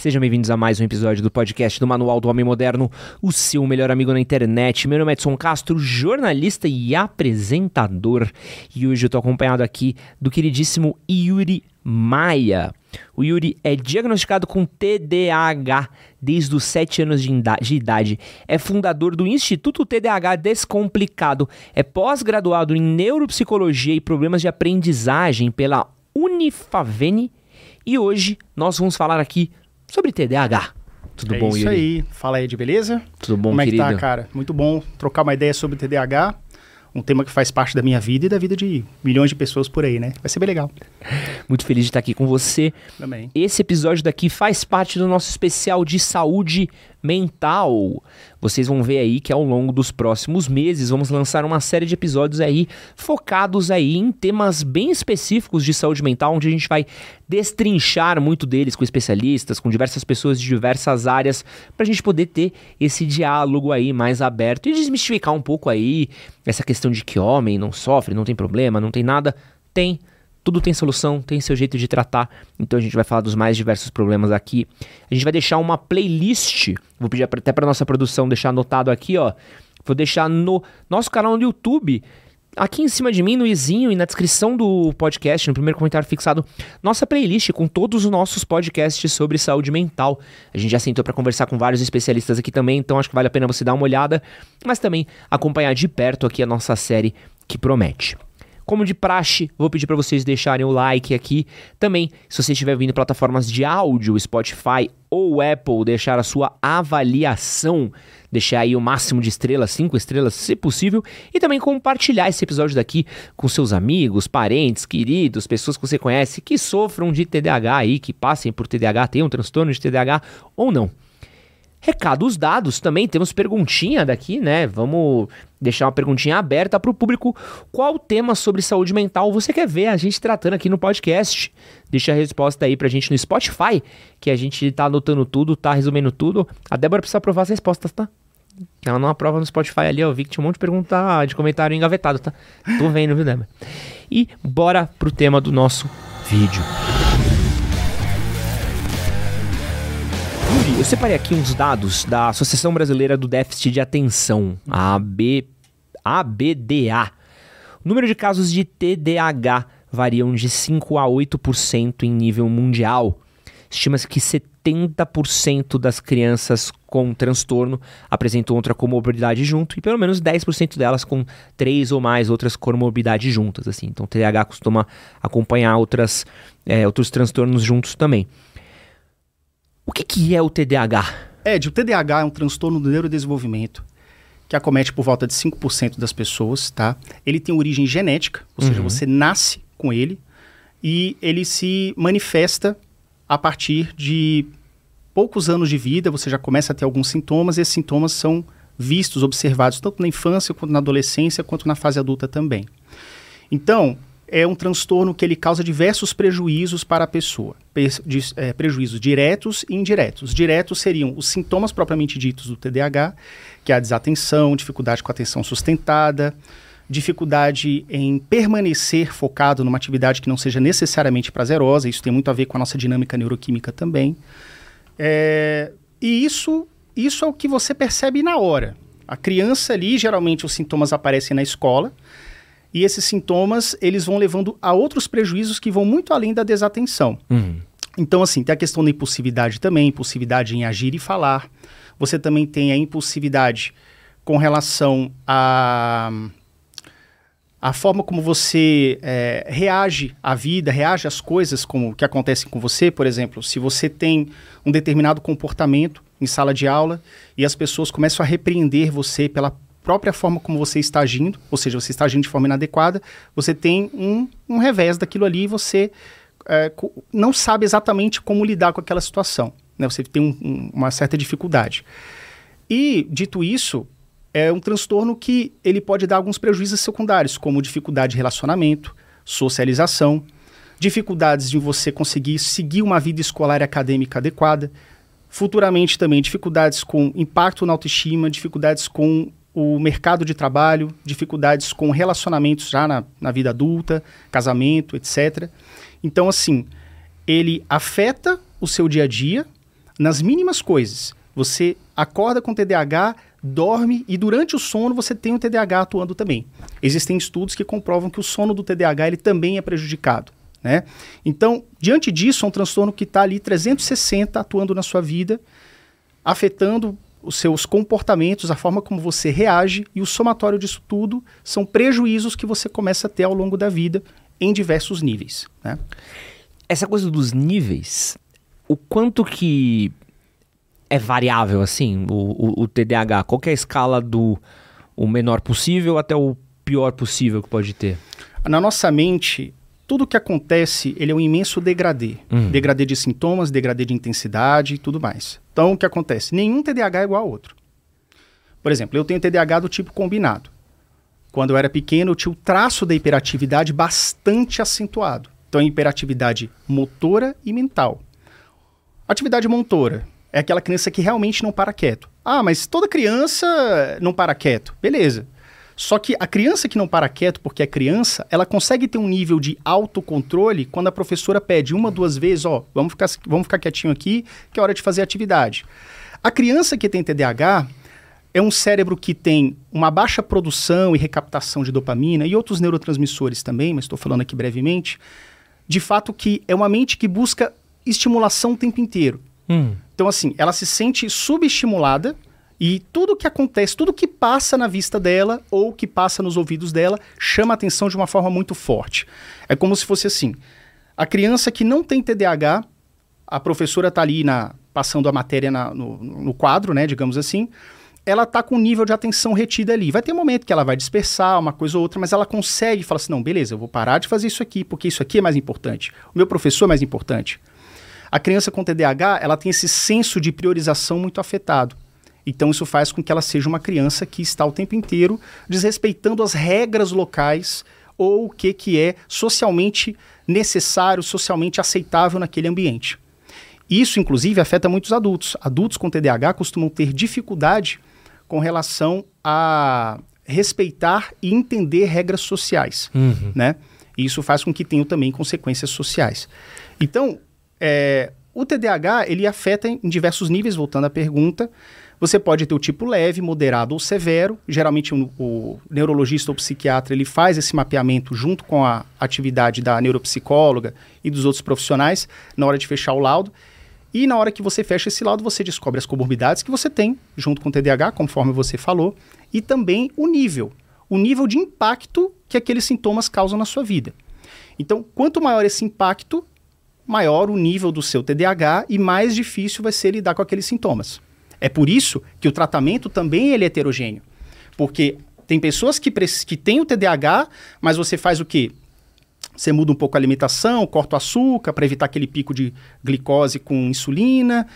Sejam bem-vindos a mais um episódio do podcast do Manual do Homem Moderno, o seu melhor amigo na internet. Meu nome é Edson Castro, jornalista e apresentador. E hoje eu estou acompanhado aqui do queridíssimo Yuri Maia. O Yuri é diagnosticado com TDAH desde os 7 anos de idade. É fundador do Instituto TDAH Descomplicado. É pós-graduado em neuropsicologia e problemas de aprendizagem pela Unifavene. E hoje nós vamos falar aqui sobre TDAH. Tudo é bom, isso Yuri? aí. Fala aí de beleza? Tudo bom, Como querido? É que tá, cara? Muito bom trocar uma ideia sobre TDAH. Um tema que faz parte da minha vida e da vida de milhões de pessoas por aí, né? Vai ser bem legal. Muito feliz de estar aqui com você. Também. Esse episódio daqui faz parte do nosso especial de saúde mental. Vocês vão ver aí que ao longo dos próximos meses vamos lançar uma série de episódios aí focados aí em temas bem específicos de saúde mental, onde a gente vai destrinchar muito deles com especialistas, com diversas pessoas de diversas áreas, para a gente poder ter esse diálogo aí mais aberto e desmistificar um pouco aí essa questão de que homem não sofre, não tem problema, não tem nada. Tem tudo tem solução, tem seu jeito de tratar. Então a gente vai falar dos mais diversos problemas aqui. A gente vai deixar uma playlist. Vou pedir até para nossa produção deixar anotado aqui, ó. Vou deixar no nosso canal no YouTube. Aqui em cima de mim, no izinho e na descrição do podcast, no primeiro comentário fixado, nossa playlist com todos os nossos podcasts sobre saúde mental. A gente já sentou para conversar com vários especialistas aqui também, então acho que vale a pena você dar uma olhada, mas também acompanhar de perto aqui a nossa série que promete. Como de praxe, vou pedir para vocês deixarem o like aqui. Também, se você estiver vindo plataformas de áudio, Spotify ou Apple, deixar a sua avaliação, deixar aí o máximo de estrelas, cinco estrelas, se possível, e também compartilhar esse episódio daqui com seus amigos, parentes, queridos, pessoas que você conhece que sofram de TDAH aí, que passem por TDAH, tenham um transtorno de TDAH ou não. Recados dados também, temos perguntinha daqui, né? Vamos deixar uma perguntinha aberta para o público. Qual tema sobre saúde mental você quer ver a gente tratando aqui no podcast? Deixa a resposta aí pra gente no Spotify, que a gente tá anotando tudo, tá resumindo tudo. A Débora precisa aprovar as respostas, tá? Ela não aprova no Spotify ali, eu vi que tinha um monte de pergunta de comentário engavetado, tá? Tô vendo, viu, Débora? E bora pro tema do nosso vídeo. Eu separei aqui uns dados da Associação Brasileira do Déficit de Atenção, a AB, ABDA. O número de casos de TDAH variam de 5 a 8% em nível mundial. Estima-se que 70% das crianças com transtorno apresentam outra comorbidade junto e pelo menos 10% delas com três ou mais outras comorbidades juntas. Assim. Então, o TDAH costuma acompanhar outras, é, outros transtornos juntos também. O que, que é o TDAH? Ed, o TDAH é um transtorno do neurodesenvolvimento que acomete por volta de 5% das pessoas, tá? Ele tem origem genética, ou uhum. seja, você nasce com ele e ele se manifesta a partir de poucos anos de vida, você já começa a ter alguns sintomas e esses sintomas são vistos, observados tanto na infância quanto na adolescência, quanto na fase adulta também. Então, é um transtorno que ele causa diversos prejuízos para a pessoa. de, é, prejuízos diretos e indiretos. Diretos seriam os sintomas propriamente ditos do TDAH, que é a desatenção, dificuldade com a atenção sustentada, dificuldade em permanecer focado numa atividade que não seja necessariamente prazerosa, isso tem muito a ver com a nossa dinâmica neuroquímica também. É, e isso, isso é o que você percebe na hora. A criança ali, geralmente os sintomas aparecem na escola, e esses sintomas, eles vão levando a outros prejuízos que vão muito além da desatenção. Uhum. Então, assim, tem a questão da impulsividade também, impulsividade em agir e falar. Você também tem a impulsividade com relação a a forma como você é, reage à vida, reage às coisas como que acontecem com você, por exemplo, se você tem um determinado comportamento em sala de aula e as pessoas começam a repreender você pela própria forma como você está agindo, ou seja, você está agindo de forma inadequada, você tem um, um revés daquilo ali e você é, não sabe exatamente como lidar com aquela situação. Né? Você tem um, um, uma certa dificuldade. E, dito isso, é um transtorno que ele pode dar alguns prejuízos secundários, como dificuldade de relacionamento, socialização, dificuldades de você conseguir seguir uma vida escolar e acadêmica adequada, futuramente também dificuldades com impacto na autoestima, dificuldades com o mercado de trabalho, dificuldades com relacionamentos já na, na vida adulta, casamento, etc. Então, assim, ele afeta o seu dia a dia, nas mínimas coisas. Você acorda com TDAH, dorme e durante o sono você tem o TDAH atuando também. Existem estudos que comprovam que o sono do TDAH ele também é prejudicado. Né? Então, diante disso, é um transtorno que está ali 360 atuando na sua vida, afetando os seus comportamentos, a forma como você reage, e o somatório disso tudo são prejuízos que você começa a ter ao longo da vida em diversos níveis. Né? Essa coisa dos níveis, o quanto que é variável assim, o, o, o TDAH? Qual é a escala do o menor possível até o pior possível que pode ter? Na nossa mente, tudo que acontece, ele é um imenso degradê. Uhum. Degradê de sintomas, degradê de intensidade e tudo mais. Então, o que acontece? Nenhum TDAH é igual ao outro. Por exemplo, eu tenho TDAH do tipo combinado. Quando eu era pequeno, eu tinha o traço da hiperatividade bastante acentuado. Então, é hiperatividade motora e mental. Atividade motora é aquela criança que realmente não para quieto. Ah, mas toda criança não para quieto. Beleza. Só que a criança que não para quieto porque é criança, ela consegue ter um nível de autocontrole quando a professora pede uma, duas vezes, ó, vamos ficar, vamos ficar quietinho aqui, que é hora de fazer atividade. A criança que tem TDAH é um cérebro que tem uma baixa produção e recaptação de dopamina e outros neurotransmissores também, mas estou falando aqui brevemente. De fato que é uma mente que busca estimulação o tempo inteiro. Hum. Então, assim, ela se sente subestimulada e tudo que acontece, tudo que passa na vista dela ou que passa nos ouvidos dela, chama a atenção de uma forma muito forte. É como se fosse assim: a criança que não tem TDAH, a professora está ali na, passando a matéria na, no, no quadro, né, digamos assim, ela está com um nível de atenção retida ali. Vai ter um momento que ela vai dispersar uma coisa ou outra, mas ela consegue falar assim: não, beleza, eu vou parar de fazer isso aqui, porque isso aqui é mais importante. O meu professor é mais importante. A criança com TDAH, ela tem esse senso de priorização muito afetado. Então isso faz com que ela seja uma criança que está o tempo inteiro desrespeitando as regras locais ou o que, que é socialmente necessário, socialmente aceitável naquele ambiente. Isso, inclusive, afeta muitos adultos. Adultos com TDAH costumam ter dificuldade com relação a respeitar e entender regras sociais, uhum. né? E isso faz com que tenham também consequências sociais. Então, é, o TDAH ele afeta em diversos níveis, voltando à pergunta. Você pode ter o tipo leve, moderado ou severo. Geralmente o, o, neurologista ou psiquiatra ele faz esse mapeamento junto com a atividade da neuropsicóloga e dos outros profissionais na hora de fechar o laudo. E na hora que você fecha esse laudo, você descobre as comorbidades que você tem junto com o TDAH, conforme você falou, e também o nível, o nível de impacto que aqueles sintomas causam na sua vida. Então, quanto maior esse impacto, maior o nível do seu TDAH e mais difícil vai ser lidar com aqueles sintomas. É por isso que o tratamento também ele é heterogêneo. Porque tem pessoas que, que têm o TDAH, mas você faz o quê? Você muda um pouco a alimentação, corta o açúcar para evitar aquele pico de glicose com insulina,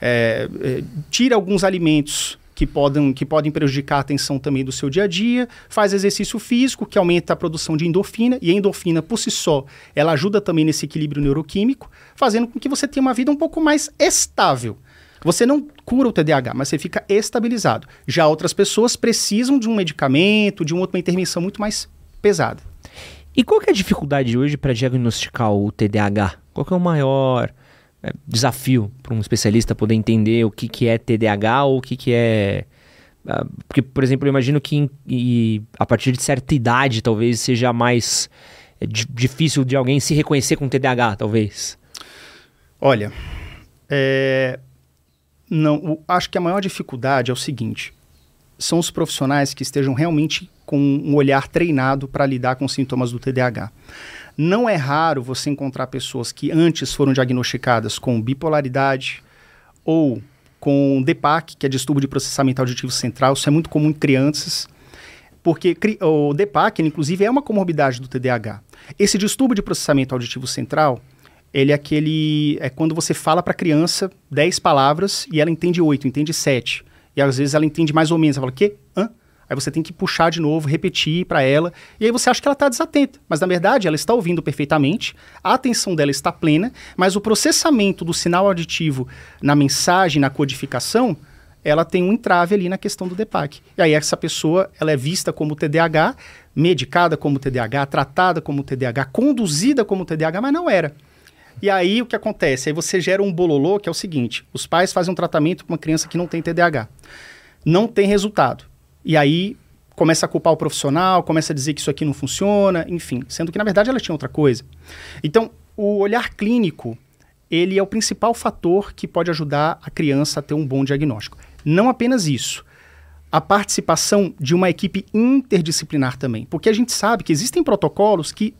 é, é, tira alguns alimentos que podem, que podem prejudicar a atenção também do seu dia a dia, faz exercício físico, que aumenta a produção de endorfina, e a endorfina, por si só, ela ajuda também nesse equilíbrio neuroquímico, fazendo com que você tenha uma vida um pouco mais estável. Você não cura o TDAH, mas você fica estabilizado. Já outras pessoas precisam de um medicamento, de uma outra intervenção muito mais pesada. E qual é a dificuldade hoje para diagnosticar o TDAH? Qual é o maior é, desafio para um especialista poder entender o que, que é TDAH ou o que, que é. Uh, porque, por exemplo, eu imagino que em, a partir de certa idade talvez seja mais é, difícil de alguém se reconhecer com TDAH, talvez. Olha, é, não, o, acho que a maior dificuldade é o seguinte: são os profissionais que estejam realmente com um olhar treinado para lidar com sintomas do TDAH. Não é raro você encontrar pessoas que antes foram diagnosticadas com bipolaridade ou com DPAC, que é distúrbio de processamento auditivo central. Isso é muito comum em crianças, porque o DPAC, inclusive, é uma comorbidade do TDAH. Esse distúrbio de processamento auditivo central, ele é aquele. É quando você fala para a criança 10 palavras e ela entende 8, entende 7. E às vezes ela entende mais ou menos. Ela fala, quê? Hã? Aí você tem que puxar de novo, repetir para ela. E aí você acha que ela está desatenta. Mas na verdade ela está ouvindo perfeitamente, a atenção dela está plena, mas o processamento do sinal auditivo na mensagem, na codificação, ela tem um entrave ali na questão do DEPAC. E aí essa pessoa ela é vista como TDAH, medicada como TDAH, tratada como TDAH, conduzida como TDAH, mas não era. E aí o que acontece? Aí você gera um bololô que é o seguinte: os pais fazem um tratamento com uma criança que não tem TDAH. Não tem resultado. E aí começa a culpar o profissional, começa a dizer que isso aqui não funciona, enfim, sendo que na verdade ela tinha outra coisa. Então, o olhar clínico, ele é o principal fator que pode ajudar a criança a ter um bom diagnóstico. Não apenas isso, a participação de uma equipe interdisciplinar também, porque a gente sabe que existem protocolos que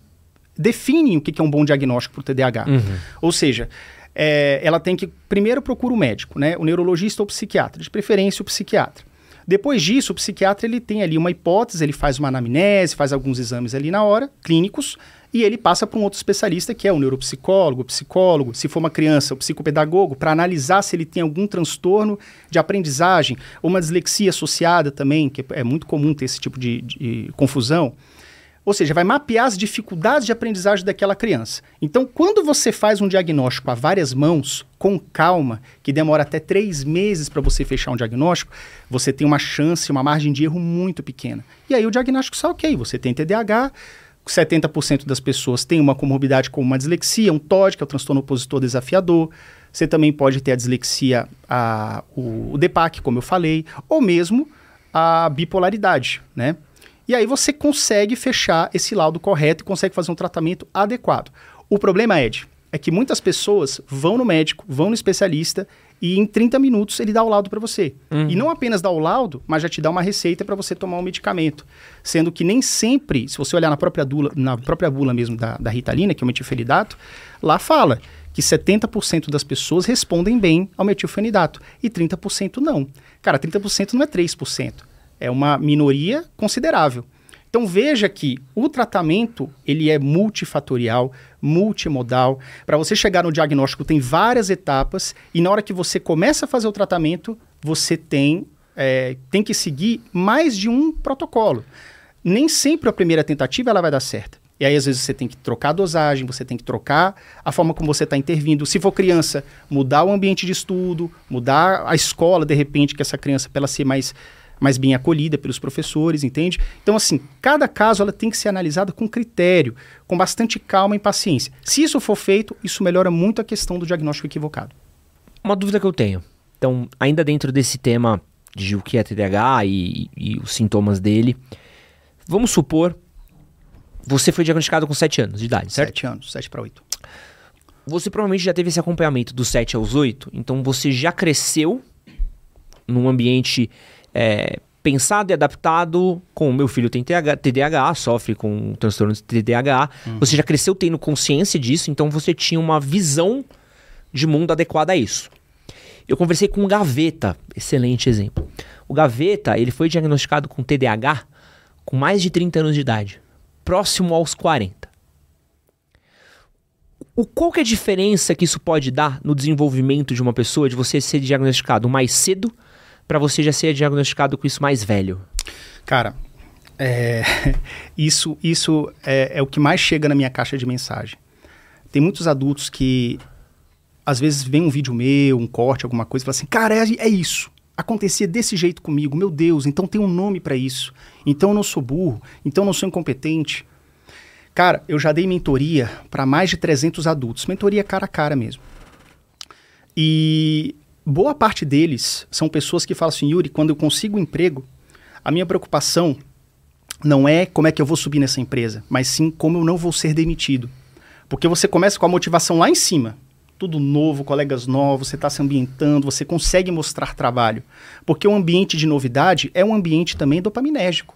definem o que é um bom diagnóstico para o TDAH. Uhum. Ou seja, é, ela tem que primeiro procura o médico, né, o neurologista ou o psiquiatra, de preferência o psiquiatra. Depois disso, o psiquiatra ele tem ali uma hipótese, ele faz uma anamnese, faz alguns exames ali na hora, clínicos, e ele passa para um outro especialista, que é o neuropsicólogo, o psicólogo, se for uma criança, o psicopedagogo, para analisar se ele tem algum transtorno de aprendizagem, ou uma dislexia associada também, que é muito comum ter esse tipo de, de confusão. Ou seja, vai mapear as dificuldades de aprendizagem daquela criança. Então, quando você faz um diagnóstico a várias mãos, com calma, que demora até três meses para você fechar um diagnóstico, você tem uma chance, uma margem de erro muito pequena. E aí o diagnóstico sai ok, você tem TDAH, 70% das pessoas têm uma comorbidade como uma dislexia, um TOD, que é o transtorno opositor desafiador. Você também pode ter a dislexia, a, o, o DEPAC, como eu falei, ou mesmo a bipolaridade, né? E aí você consegue fechar esse laudo correto e consegue fazer um tratamento adequado. O problema, Ed, é que muitas pessoas vão no médico, vão no especialista e em 30 minutos ele dá o laudo para você. Uhum. E não apenas dá o laudo, mas já te dá uma receita para você tomar um medicamento. Sendo que nem sempre, se você olhar na própria, dula, na própria bula mesmo da, da Ritalina, que é o metilfenidato, lá fala que 70% das pessoas respondem bem ao metilfenidato e 30% não. Cara, 30% não é 3% é uma minoria considerável. Então veja que o tratamento ele é multifatorial, multimodal. Para você chegar no diagnóstico tem várias etapas e na hora que você começa a fazer o tratamento você tem é, tem que seguir mais de um protocolo. Nem sempre a primeira tentativa ela vai dar certo. E aí, às vezes, você tem que trocar a dosagem, você tem que trocar a forma como você está intervindo. Se for criança, mudar o ambiente de estudo, mudar a escola, de repente, que essa criança, para ela ser mais mais bem acolhida pelos professores, entende? Então, assim, cada caso ela tem que ser analisada com critério, com bastante calma e paciência. Se isso for feito, isso melhora muito a questão do diagnóstico equivocado. Uma dúvida que eu tenho. Então, ainda dentro desse tema de o que é TDAH e, e os sintomas dele, vamos supor, você foi diagnosticado com 7 anos de idade, certo? 7 anos, 7 para 8. Você provavelmente já teve esse acompanhamento dos 7 aos 8, então você já cresceu num ambiente é, pensado e adaptado com o meu filho tem TDAH, sofre com transtorno de TDAH. Uhum. Você já cresceu tendo consciência disso, então você tinha uma visão de mundo adequada a isso. Eu conversei com o Gaveta, excelente exemplo. O Gaveta, ele foi diagnosticado com TDAH com mais de 30 anos de idade, próximo aos 40. O qual que é a diferença que isso pode dar no desenvolvimento de uma pessoa de você ser diagnosticado mais cedo para você já ser diagnosticado com isso mais velho? Cara, é, isso, isso é, é, o que mais chega na minha caixa de mensagem. Tem muitos adultos que às vezes vem um vídeo meu, um corte, alguma coisa, e fala assim, cara, é, é isso. Acontecia desse jeito comigo, meu Deus, então tem um nome para isso. Então eu não sou burro, então eu não sou incompetente. Cara, eu já dei mentoria para mais de 300 adultos, mentoria cara a cara mesmo. E boa parte deles são pessoas que falam assim, Yuri, quando eu consigo um emprego, a minha preocupação não é como é que eu vou subir nessa empresa, mas sim como eu não vou ser demitido. Porque você começa com a motivação lá em cima. Tudo novo, colegas novos, você está se ambientando, você consegue mostrar trabalho. Porque o ambiente de novidade é um ambiente também dopaminérgico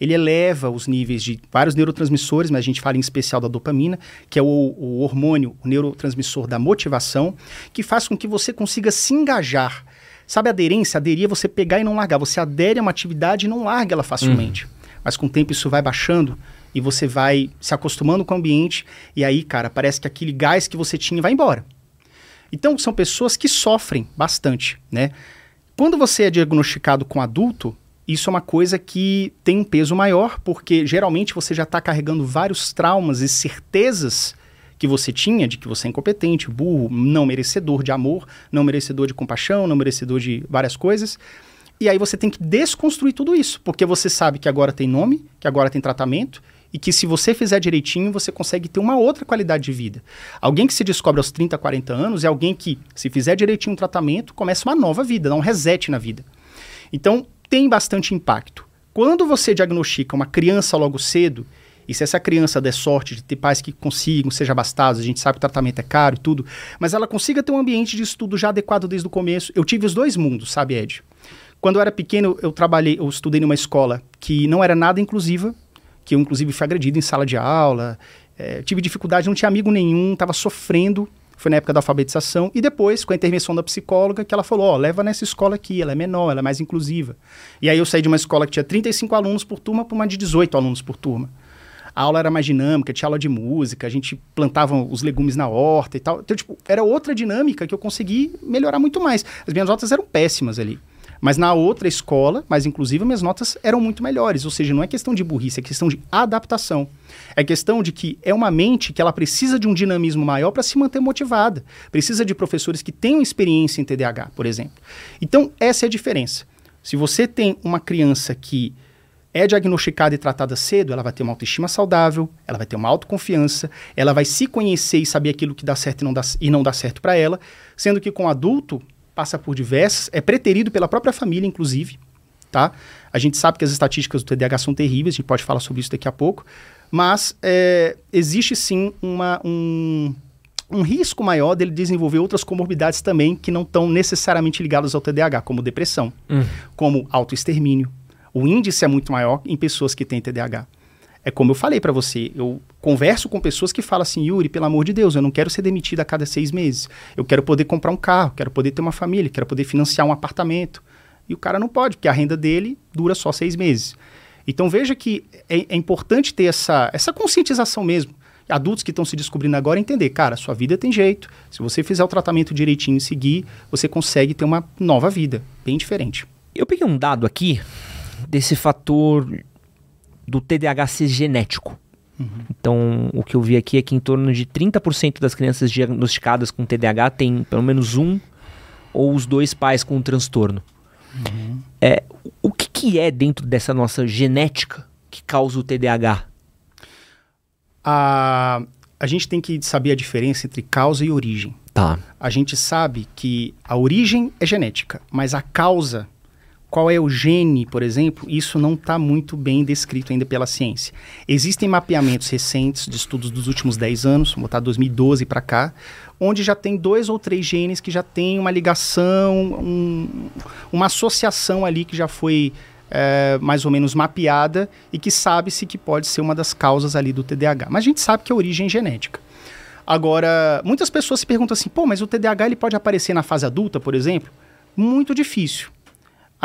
ele eleva os níveis de vários neurotransmissores, mas a gente fala em especial da dopamina, que é o, o hormônio, o neurotransmissor da motivação, que faz com que você consiga se engajar. Sabe a aderência? Aderir é você pegar e não largar. Você adere a uma atividade e não larga ela facilmente. Uhum. Mas com o tempo isso vai baixando e você vai se acostumando com o ambiente e aí, cara, parece que aquele gás que você tinha vai embora. Então, são pessoas que sofrem bastante, né? Quando você é diagnosticado com adulto, isso é uma coisa que tem um peso maior, porque geralmente você já está carregando vários traumas e certezas que você tinha de que você é incompetente, burro, não merecedor de amor, não merecedor de compaixão, não merecedor de várias coisas. E aí você tem que desconstruir tudo isso, porque você sabe que agora tem nome, que agora tem tratamento e que se você fizer direitinho, você consegue ter uma outra qualidade de vida. Alguém que se descobre aos 30, 40 anos é alguém que, se fizer direitinho um tratamento, começa uma nova vida, dá um reset na vida. Então, tem bastante impacto. Quando você diagnostica uma criança logo cedo, e se essa criança der sorte de ter pais que consigam, seja abastados, a gente sabe que o tratamento é caro e tudo, mas ela consiga ter um ambiente de estudo já adequado desde o começo. Eu tive os dois mundos, sabe, Ed? Quando eu era pequeno, eu trabalhei, eu estudei numa escola que não era nada inclusiva, que eu inclusive fui agredido em sala de aula, é, tive dificuldade, não tinha amigo nenhum, estava sofrendo, foi na época da alfabetização, e depois, com a intervenção da psicóloga, que ela falou, ó, oh, leva nessa escola aqui, ela é menor, ela é mais inclusiva. E aí eu saí de uma escola que tinha 35 alunos por turma para uma de 18 alunos por turma. A aula era mais dinâmica, tinha aula de música, a gente plantava os legumes na horta e tal. Então, tipo, era outra dinâmica que eu consegui melhorar muito mais. As minhas notas eram péssimas ali. Mas na outra escola, mais inclusive, minhas notas eram muito melhores. Ou seja, não é questão de burrice, é questão de adaptação. É questão de que é uma mente que ela precisa de um dinamismo maior para se manter motivada. Precisa de professores que tenham experiência em TDAH, por exemplo. Então, essa é a diferença. Se você tem uma criança que é diagnosticada e tratada cedo, ela vai ter uma autoestima saudável, ela vai ter uma autoconfiança, ela vai se conhecer e saber aquilo que dá certo e não dá, e não dá certo para ela, sendo que com adulto, passa por diversas, é preterido pela própria família, inclusive, tá? A gente sabe que as estatísticas do TDAH são terríveis, a gente pode falar sobre isso daqui a pouco, mas é, existe sim uma, um, um risco maior dele desenvolver outras comorbidades também que não estão necessariamente ligadas ao TDAH, como depressão, hum. como autoextermínio. O índice é muito maior em pessoas que têm TDAH. É como eu falei para você, eu converso com pessoas que falam assim, Yuri, pelo amor de Deus, eu não quero ser demitido a cada seis meses. Eu quero poder comprar um carro, quero poder ter uma família, quero poder financiar um apartamento. E o cara não pode, porque a renda dele dura só seis meses. Então veja que é, é importante ter essa, essa conscientização mesmo. Adultos que estão se descobrindo agora entender, cara, sua vida tem jeito. Se você fizer o tratamento direitinho e seguir, você consegue ter uma nova vida, bem diferente. Eu peguei um dado aqui desse fator do TDAH ser genético. Uhum. Então, o que eu vi aqui é que em torno de 30% das crianças diagnosticadas com TDAH têm pelo menos um ou os dois pais com o transtorno. Uhum. É, o que, que é dentro dessa nossa genética que causa o TDAH? A, a gente tem que saber a diferença entre causa e origem. Tá. A gente sabe que a origem é genética, mas a causa qual é o gene, por exemplo, isso não está muito bem descrito ainda pela ciência. Existem mapeamentos recentes de estudos dos últimos 10 anos, vou botar 2012 para cá, onde já tem dois ou três genes que já tem uma ligação, um, uma associação ali que já foi é, mais ou menos mapeada e que sabe-se que pode ser uma das causas ali do TDAH. Mas a gente sabe que é origem genética. Agora, muitas pessoas se perguntam assim, pô, mas o TDAH ele pode aparecer na fase adulta, por exemplo? Muito difícil.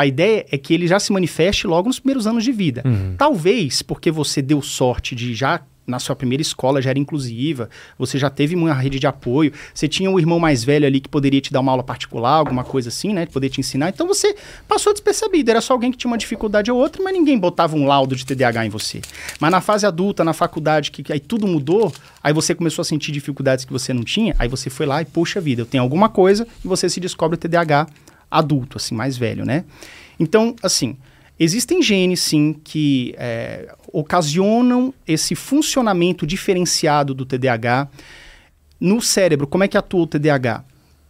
A ideia é que ele já se manifeste logo nos primeiros anos de vida. Uhum. Talvez porque você deu sorte de já na sua primeira escola já era inclusiva, você já teve uma rede de apoio, você tinha um irmão mais velho ali que poderia te dar uma aula particular, alguma coisa assim, né? Poder te ensinar. Então você passou despercebido. Era só alguém que tinha uma dificuldade ou outra, mas ninguém botava um laudo de TDAH em você. Mas na fase adulta, na faculdade, que aí tudo mudou, aí você começou a sentir dificuldades que você não tinha, aí você foi lá e, poxa vida, eu tenho alguma coisa e você se descobre o TDAH adulto, assim, mais velho, né? Então, assim, existem genes, sim, que é, ocasionam esse funcionamento diferenciado do TDAH. No cérebro, como é que atua o TDAH?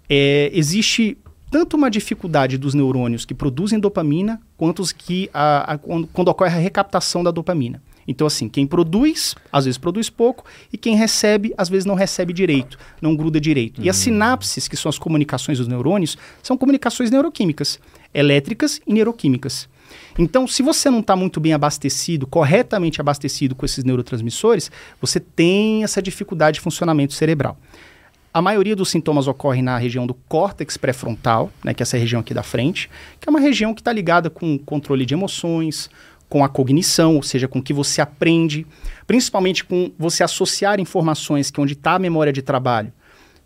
É, existe tanto uma dificuldade dos neurônios que produzem dopamina, quanto os que, a, a, quando, quando ocorre a recaptação da dopamina. Então, assim, quem produz, às vezes produz pouco, e quem recebe, às vezes não recebe direito, não gruda direito. Uhum. E as hum. sinapses, que são as comunicações dos neurônios, são comunicações neuroquímicas, elétricas e neuroquímicas. Então, se você não está muito bem abastecido, corretamente abastecido com esses neurotransmissores, você tem essa dificuldade de funcionamento cerebral. A maioria dos sintomas ocorrem na região do córtex pré-frontal, né, que é essa região aqui da frente, que é uma região que está ligada com controle de emoções, com a cognição, ou seja, com o que você aprende, principalmente com você associar informações, que é onde está a memória de trabalho.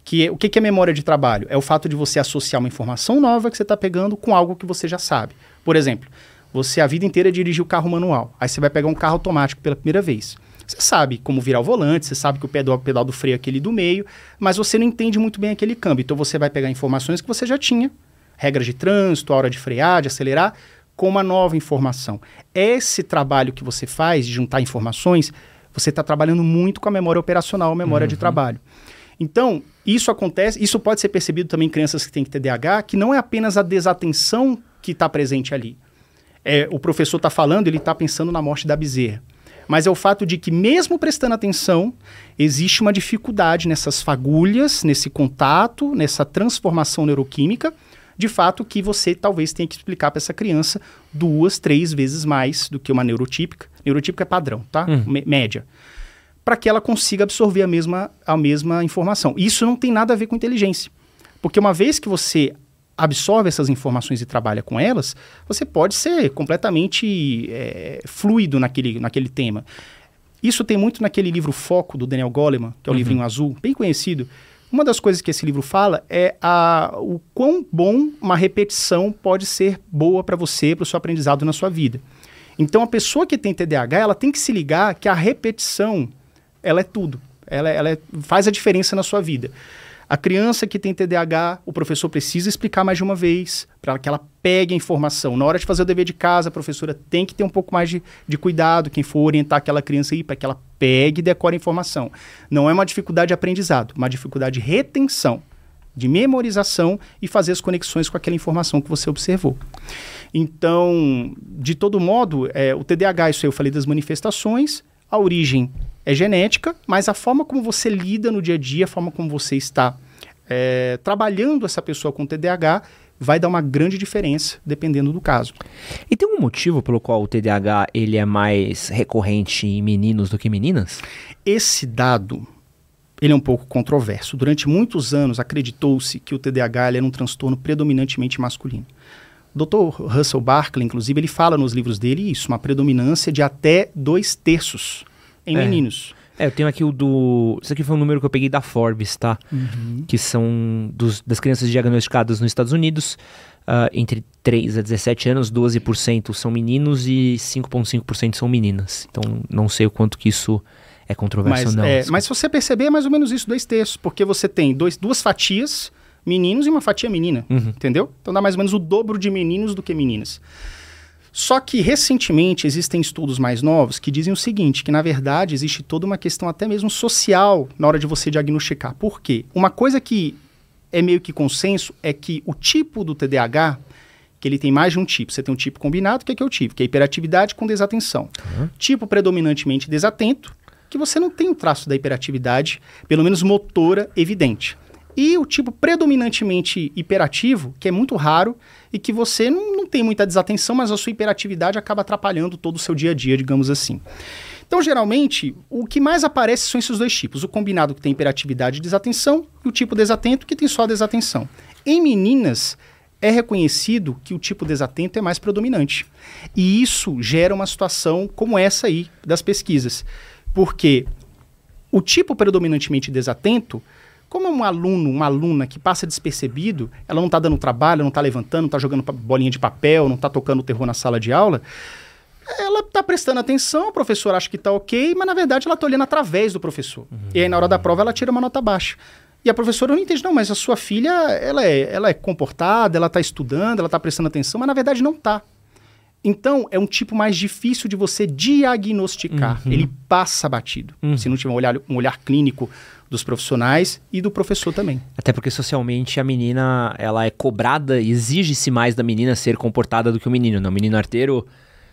Que é, o que, que é memória de trabalho? É o fato de você associar uma informação nova que você está pegando com algo que você já sabe. Por exemplo, você a vida inteira dirigiu o carro manual, aí você vai pegar um carro automático pela primeira vez. Você sabe como virar o volante, você sabe que o pedal, pedal do freio é aquele do meio, mas você não entende muito bem aquele câmbio. Então você vai pegar informações que você já tinha, regras de trânsito, a hora de frear, de acelerar, com uma nova informação. Esse trabalho que você faz de juntar informações Você está trabalhando muito com a memória operacional, a memória uhum. de trabalho. Então, isso acontece, isso pode ser percebido também em crianças que têm TDAH, que não é apenas a desatenção que está presente ali. É, o professor está falando, ele está pensando na morte da bezerra. Mas é o fato de que, mesmo prestando atenção, existe uma dificuldade nessas fagulhas, nesse contato, nessa transformação neuroquímica, de fato que você talvez tenha que explicar para essa criança duas, três vezes mais do que uma neurotípica. Neurotípica é padrão, tá? Hum. Média. Para que ela consiga absorver a mesma, a mesma informação. Isso não tem nada a ver com inteligência. Porque uma vez que você absorve essas informações e trabalha com elas, você pode ser completamente é, fluido naquele, naquele tema. Isso tem muito naquele livro Foco, do Daniel Goleman, que é o uhum. livrinho azul, bem conhecido. Uma das coisas que esse livro fala é a, o quão bom uma repetição pode ser boa para você, para o seu aprendizado na sua vida. Então, a pessoa que tem TDAH, ela tem que se ligar que a repetição, ela é tudo. Ela, ela é, faz a diferença na sua vida. A criança que tem TDAH, o professor precisa explicar mais de uma vez para que ela pegue a informação. Na hora de fazer o dever de casa, a professora tem que ter um pouco mais de, de cuidado, quem for orientar aquela criança aí, para que ela pegue e decore a informação. Não é uma dificuldade de aprendizado, uma dificuldade de retenção, de memorização e fazer as conexões com aquela informação que você observou. Então, de todo modo, é, o TDAH, isso aí eu falei das manifestações, a origem é genética, mas a forma como você lida no dia a dia, a forma como você está é, trabalhando essa pessoa com TDAH, vai dar uma grande diferença dependendo do caso. E tem um motivo pelo qual o TDAH ele é mais recorrente em meninos do que meninas? Esse dado ele é um pouco controverso. Durante muitos anos acreditou-se que o TDAH era um transtorno predominantemente masculino. O Dr. Russell Barkley, inclusive, ele fala nos livros dele isso, uma predominância de até dois terços em é. meninos. É, eu tenho aqui o do. Isso aqui foi um número que eu peguei da Forbes, tá? Uhum. Que são dos, das crianças diagnosticadas nos Estados Unidos, uh, entre 3 a 17 anos, 12% são meninos e 5,5% são meninas. Então, não sei o quanto que isso é controverso mas, não. É, mas se você perceber, é mais ou menos isso, dois terços, porque você tem dois, duas fatias meninos e uma fatia menina, uhum. entendeu? Então dá mais ou menos o dobro de meninos do que meninas. Só que recentemente existem estudos mais novos que dizem o seguinte, que na verdade existe toda uma questão até mesmo social na hora de você diagnosticar. Por quê? Uma coisa que é meio que consenso é que o tipo do TDAH, que ele tem mais de um tipo. Você tem um tipo combinado, que é que é o tipo, que é hiperatividade com desatenção. Uhum. Tipo predominantemente desatento, que você não tem o traço da hiperatividade, pelo menos motora, evidente. E o tipo predominantemente hiperativo, que é muito raro e que você não, não tem muita desatenção, mas a sua hiperatividade acaba atrapalhando todo o seu dia a dia, digamos assim. Então, geralmente, o que mais aparece são esses dois tipos: o combinado que tem hiperatividade e desatenção, e o tipo desatento que tem só desatenção. Em meninas, é reconhecido que o tipo desatento é mais predominante. E isso gera uma situação como essa aí das pesquisas. Porque o tipo predominantemente desatento como um aluno, uma aluna que passa despercebido, ela não está dando trabalho, não está levantando, não está jogando bolinha de papel, não está tocando terror na sala de aula, ela está prestando atenção, o professor acha que está ok, mas na verdade ela está olhando através do professor. Uhum. E aí na hora da prova ela tira uma nota baixa. E a professora não entende, não, mas a sua filha, ela é, ela é comportada, ela está estudando, ela está prestando atenção, mas na verdade não está. Então, é um tipo mais difícil de você diagnosticar. Uhum. Ele passa batido. Uhum. Se não tiver um olhar, um olhar clínico dos profissionais e do professor também. Até porque socialmente a menina, ela é cobrada, exige-se mais da menina ser comportada do que o menino. Não, o menino arteiro,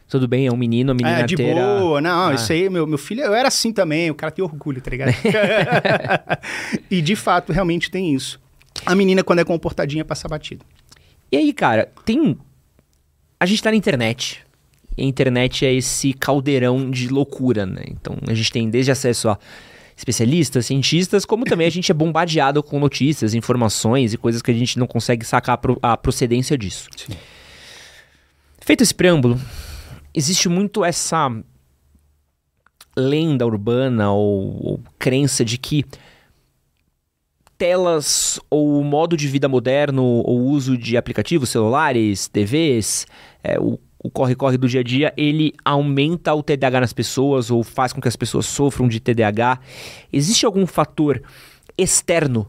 tudo bem, é um menino, a menina é, de arteira... boa, não, ah. isso aí, meu, meu filho, eu era assim também, o cara tem orgulho, tá ligado? e de fato, realmente tem isso. A menina, quando é comportadinha, passa batido. E aí, cara, tem... A gente tá na internet, a internet é esse caldeirão de loucura, né? Então a gente tem desde acesso a especialistas, cientistas, como também a gente é bombardeado com notícias, informações e coisas que a gente não consegue sacar a procedência disso. Sim. Feito esse preâmbulo, existe muito essa lenda urbana ou, ou crença de que telas ou modo de vida moderno ou uso de aplicativos, celulares, TVs, é, o o corre-corre do dia a dia, ele aumenta o TDAH nas pessoas ou faz com que as pessoas sofram de TDAH? Existe algum fator externo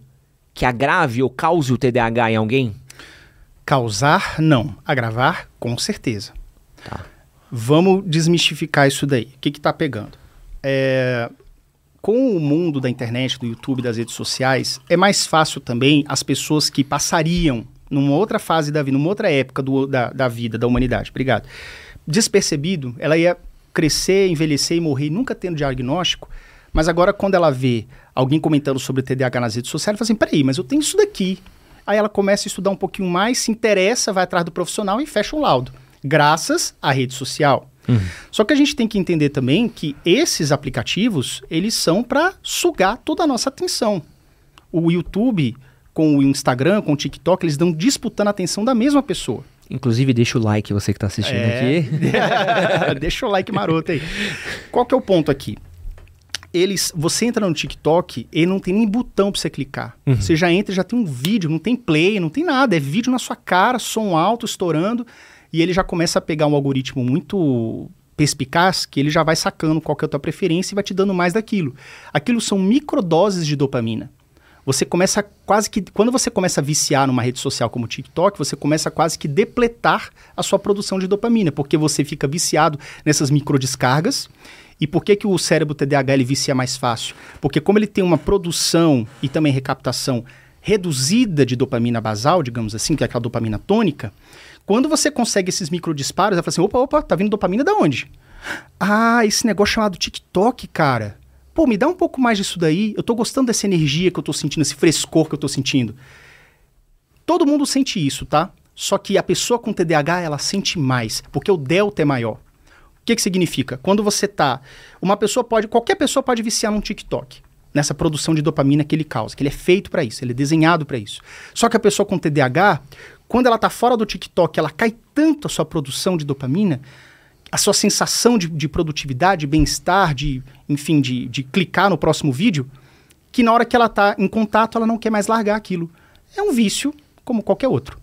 que agrave ou cause o TDAH em alguém? Causar, não. Agravar, com certeza. Tá. Vamos desmistificar isso daí. O que está pegando? é, com o mundo da internet, do YouTube, das redes sociais, é mais fácil também as pessoas que passariam numa outra fase da vida, numa outra época do, da, da vida, da humanidade, obrigado, despercebido, ela ia crescer, envelhecer e morrer, nunca tendo diagnóstico, mas agora quando ela vê alguém comentando sobre TDAH nas redes sociais, ela fala assim, peraí, mas eu tenho isso daqui. Aí ela começa a estudar um pouquinho mais, se interessa, vai atrás do profissional e fecha um laudo. Graças à rede social. Uhum. Só que a gente tem que entender também que esses aplicativos, eles são para sugar toda a nossa atenção. O YouTube com o Instagram, com o TikTok, eles estão disputando a atenção da mesma pessoa. Inclusive, deixa o like você que está assistindo é... aqui. deixa o like maroto aí. Qual que é o ponto aqui? Eles, você entra no TikTok e não tem nem botão para você clicar. Uhum. Você já entra e já tem um vídeo, não tem play, não tem nada. É vídeo na sua cara, som alto, estourando. E ele já começa a pegar um algoritmo muito perspicaz que ele já vai sacando qual que é a tua preferência e vai te dando mais daquilo. Aquilo são microdoses de dopamina você começa quase que. Quando você começa a viciar numa rede social como o TikTok, você começa quase que depletar a sua produção de dopamina, porque você fica viciado nessas microdescargas. E por que, que o cérebro TDAH ele vicia mais fácil? Porque como ele tem uma produção e também recaptação reduzida de dopamina basal, digamos assim, que é aquela dopamina tônica, quando você consegue esses microdisparos, você fala assim, opa, opa, tá vindo dopamina da onde? Ah, esse negócio chamado TikTok, cara Pô, me dá um pouco mais disso daí. Eu tô gostando dessa energia que eu tô sentindo, esse frescor que eu tô sentindo. Todo mundo sente isso, tá? Só que a pessoa com TDAH, ela sente mais, porque o delta é maior. O que que significa? Quando você tá... Uma pessoa pode... Qualquer pessoa pode viciar num TikTok. Nessa produção de dopamina que ele causa. Que ele é feito para isso, ele é desenhado para isso. Só que a pessoa com TDAH, quando ela tá fora do TikTok, ela cai tanto a sua produção de dopamina a sua sensação de, de produtividade, bem-estar, de, enfim, de, de clicar no próximo vídeo, que na hora que ela está em contato, ela não quer mais largar aquilo. É um vício, como qualquer outro.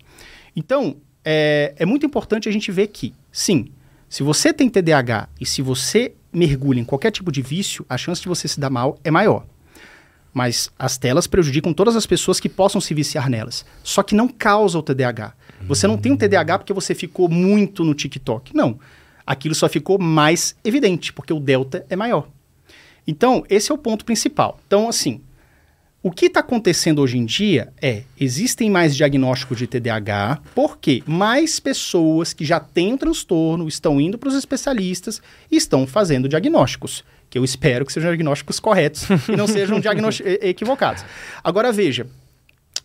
Então, é, é muito importante a gente ver que, sim, se você tem TDAH e se você mergulha em qualquer tipo de vício, a chance de você se dar mal é maior. Mas as telas prejudicam todas as pessoas que possam se viciar nelas. Só que não causa o TDAH. Você não tem um TDAH porque você ficou muito no TikTok. Não aquilo só ficou mais evidente, porque o delta é maior. Então, esse é o ponto principal. Então, assim, o que está acontecendo hoje em dia é, existem mais diagnósticos de TDAH, porque mais pessoas que já têm o transtorno estão indo para os especialistas e estão fazendo diagnósticos, que eu espero que sejam diagnósticos corretos e não sejam equivocados. Agora, veja,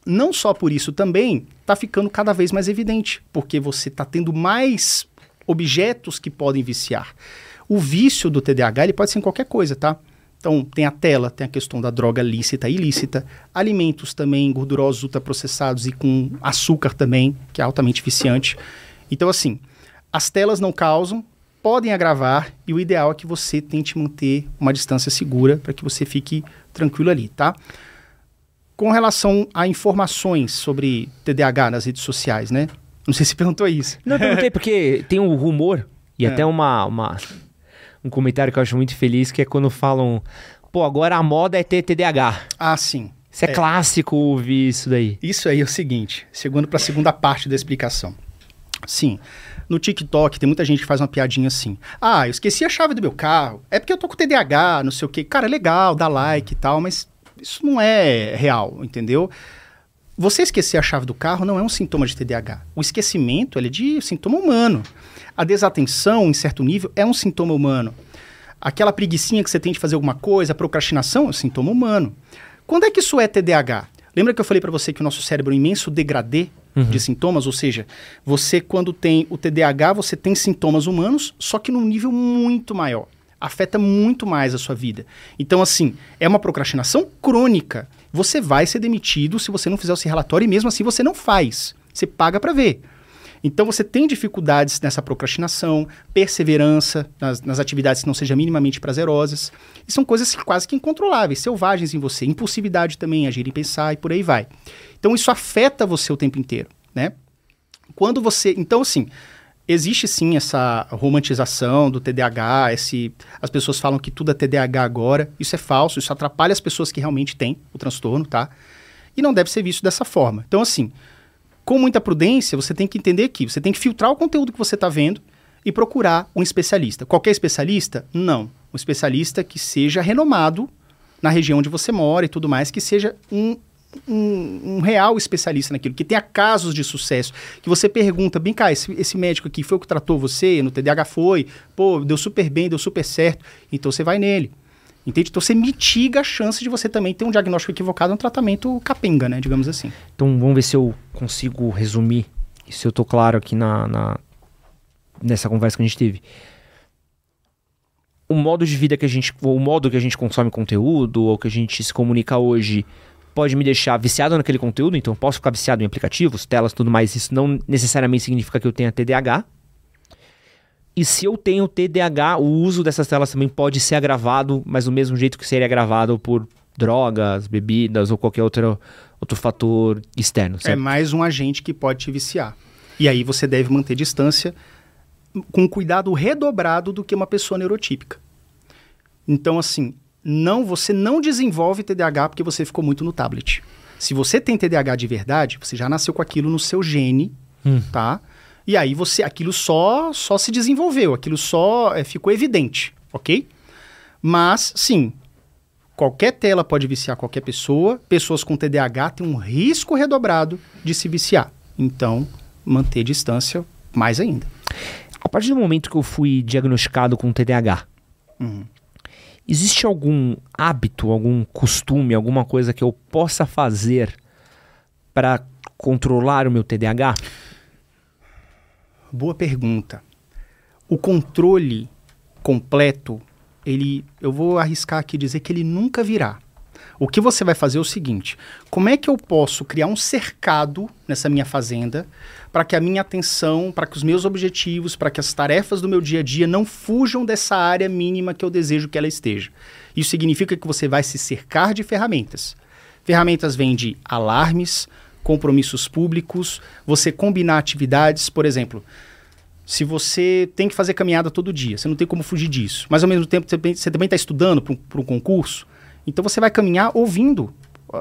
não só por isso também está ficando cada vez mais evidente, porque você está tendo mais objetos que podem viciar. O vício do TDAH ele pode ser em qualquer coisa, tá? Então, tem a tela, tem a questão da droga lícita e ilícita, alimentos também gordurosos, ultraprocessados e com açúcar também, que é altamente viciante. Então, assim, as telas não causam, podem agravar e o ideal é que você tente manter uma distância segura para que você fique tranquilo ali, tá? Com relação a informações sobre TDAH nas redes sociais, né? Não sei se perguntou isso. Não, eu perguntei porque tem um rumor e é. até uma, uma, um comentário que eu acho muito feliz, que é quando falam, pô, agora a moda é ter TDAH. Ah, sim. Isso é, é. clássico ouvir isso daí. Isso aí é o seguinte, segundo para a segunda parte da explicação. Sim, no TikTok tem muita gente que faz uma piadinha assim. Ah, eu esqueci a chave do meu carro. É porque eu tô com TDAH, não sei o quê. Cara, é legal, dá like e tal, mas isso não é real, entendeu? Você esquecer a chave do carro não é um sintoma de TDAH. O esquecimento é de sintoma humano. A desatenção, em certo nível, é um sintoma humano. Aquela preguiçinha que você tem de fazer alguma coisa, a procrastinação, é um sintoma humano. Quando é que isso é TDAH? Lembra que eu falei para você que o nosso cérebro é um imenso degradê uhum. de sintomas? Ou seja, você quando tem o TDAH, você tem sintomas humanos, só que num nível muito maior. Afeta muito mais a sua vida. Então, assim, é uma procrastinação crônica você vai ser demitido se você não fizer esse relatório e mesmo assim você não faz. Você paga para ver. Então você tem dificuldades nessa procrastinação, perseverança nas, nas, atividades que não sejam minimamente prazerosas. E são coisas quase que incontroláveis, selvagens em você. Impulsividade também, agir e pensar e por aí vai. Então isso afeta você o tempo inteiro, né? Quando você... Então, assim, existe sim essa romantização do TDAH, esse, as pessoas falam que tudo é TDAH agora. Isso é falso, isso atrapalha as pessoas que realmente têm o transtorno, tá? E não deve ser visto dessa forma. Então, assim, com muita prudência, você tem que entender que você tem que filtrar o conteúdo que você está vendo e procurar um especialista. Qualquer especialista? Não. Um especialista que seja renomado na região onde você mora e tudo mais, que seja um, um, um, real especialista naquilo, que tenha casos de sucesso, que você pergunta, bem cá, esse, esse, médico aqui foi o que tratou você, no TDAH foi, pô, deu super bem, deu super certo, então você vai nele. Entende? Então você mitiga a chance de você também ter um diagnóstico equivocado, um tratamento capenga, né? Digamos assim. Então vamos ver se eu consigo resumir, se eu tô claro aqui na, na nessa conversa que a gente teve. O modo de vida que a gente, o modo que a gente consome conteúdo ou que a gente se comunica hoje pode me deixar viciado naquele conteúdo, então eu posso ficar viciado em aplicativos, telas, tudo mais. Isso não necessariamente significa que eu tenha TDAH. E se eu tenho TDAH, o uso dessas telas também pode ser agravado, mas do mesmo jeito que seria agravado por drogas, bebidas ou qualquer outro, outro fator externo. Certo? É mais um agente que pode te viciar. E aí você deve manter distância com cuidado redobrado do que uma pessoa neurotípica. Então, assim, não você não desenvolve TDAH porque você ficou muito no tablet. Se você tem TDAH de verdade, você já nasceu com aquilo no seu gene, hum. tá? E aí você, aquilo só, só se desenvolveu, aquilo só é, ficou evidente, ok? Mas, sim, qualquer tela pode viciar qualquer pessoa. Pessoas com TDAH têm um risco redobrado de se viciar. Então, manter distância mais ainda. A partir do momento que eu fui diagnosticado com TDAH, uhum. Existe algum hábito, algum costume, alguma coisa que eu possa fazer para controlar o meu TDAH? Boa pergunta. O controle completo, ele, eu vou arriscar aqui dizer que ele nunca virá. O que você vai fazer é o seguinte: como é que eu posso criar um cercado nessa minha fazenda para que a minha atenção, para que os meus objetivos, para que as tarefas do meu dia a dia não fujam dessa área mínima que eu desejo que ela esteja? Isso significa que você vai se cercar de ferramentas. Ferramentas vêm de alarmes, compromissos públicos, você combinar atividades, por exemplo, se você tem que fazer caminhada todo dia, você não tem como fugir disso, mas ao mesmo tempo você também está estudando para um concurso, então você vai caminhar ouvindo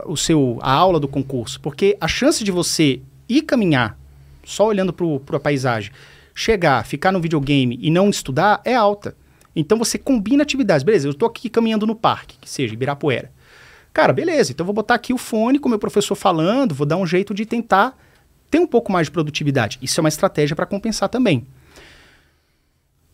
o seu, a aula do concurso, porque a chance de você ir caminhar só olhando para a paisagem, chegar, ficar no videogame e não estudar é alta. Então você combina atividades. Beleza, eu estou aqui caminhando no parque, que seja Ibirapuera. Cara, beleza, então vou botar aqui o fone com o meu professor falando, vou dar um jeito de tentar ter um pouco mais de produtividade. Isso é uma estratégia para compensar também.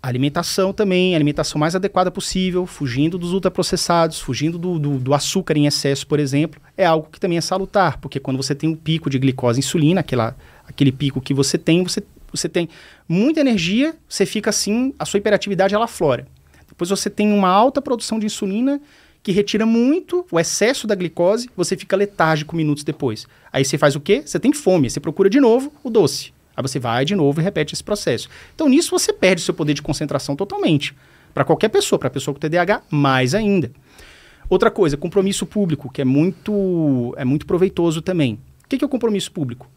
Alimentação também, alimentação mais adequada possível, fugindo dos ultraprocessados, fugindo do, do, do, açúcar em excesso, por exemplo, é algo que também é salutar, porque quando você tem um pico de glicose e insulina, aquela, aquele pico que você tem, você, você tem muita energia, você fica assim, a sua hiperatividade ela flora. Depois você tem uma alta produção de insulina que retira muito o excesso da glicose, você fica letárgico minutos depois. Aí você faz o quê? Você tem fome, você procura de novo o doce. Aí você vai de novo e repete esse processo. Então nisso você perde seu poder de concentração totalmente. Para qualquer pessoa, para a pessoa com TDAH, mais ainda. Outra coisa, compromisso público, que é muito, é muito proveitoso também. O que é o compromisso público?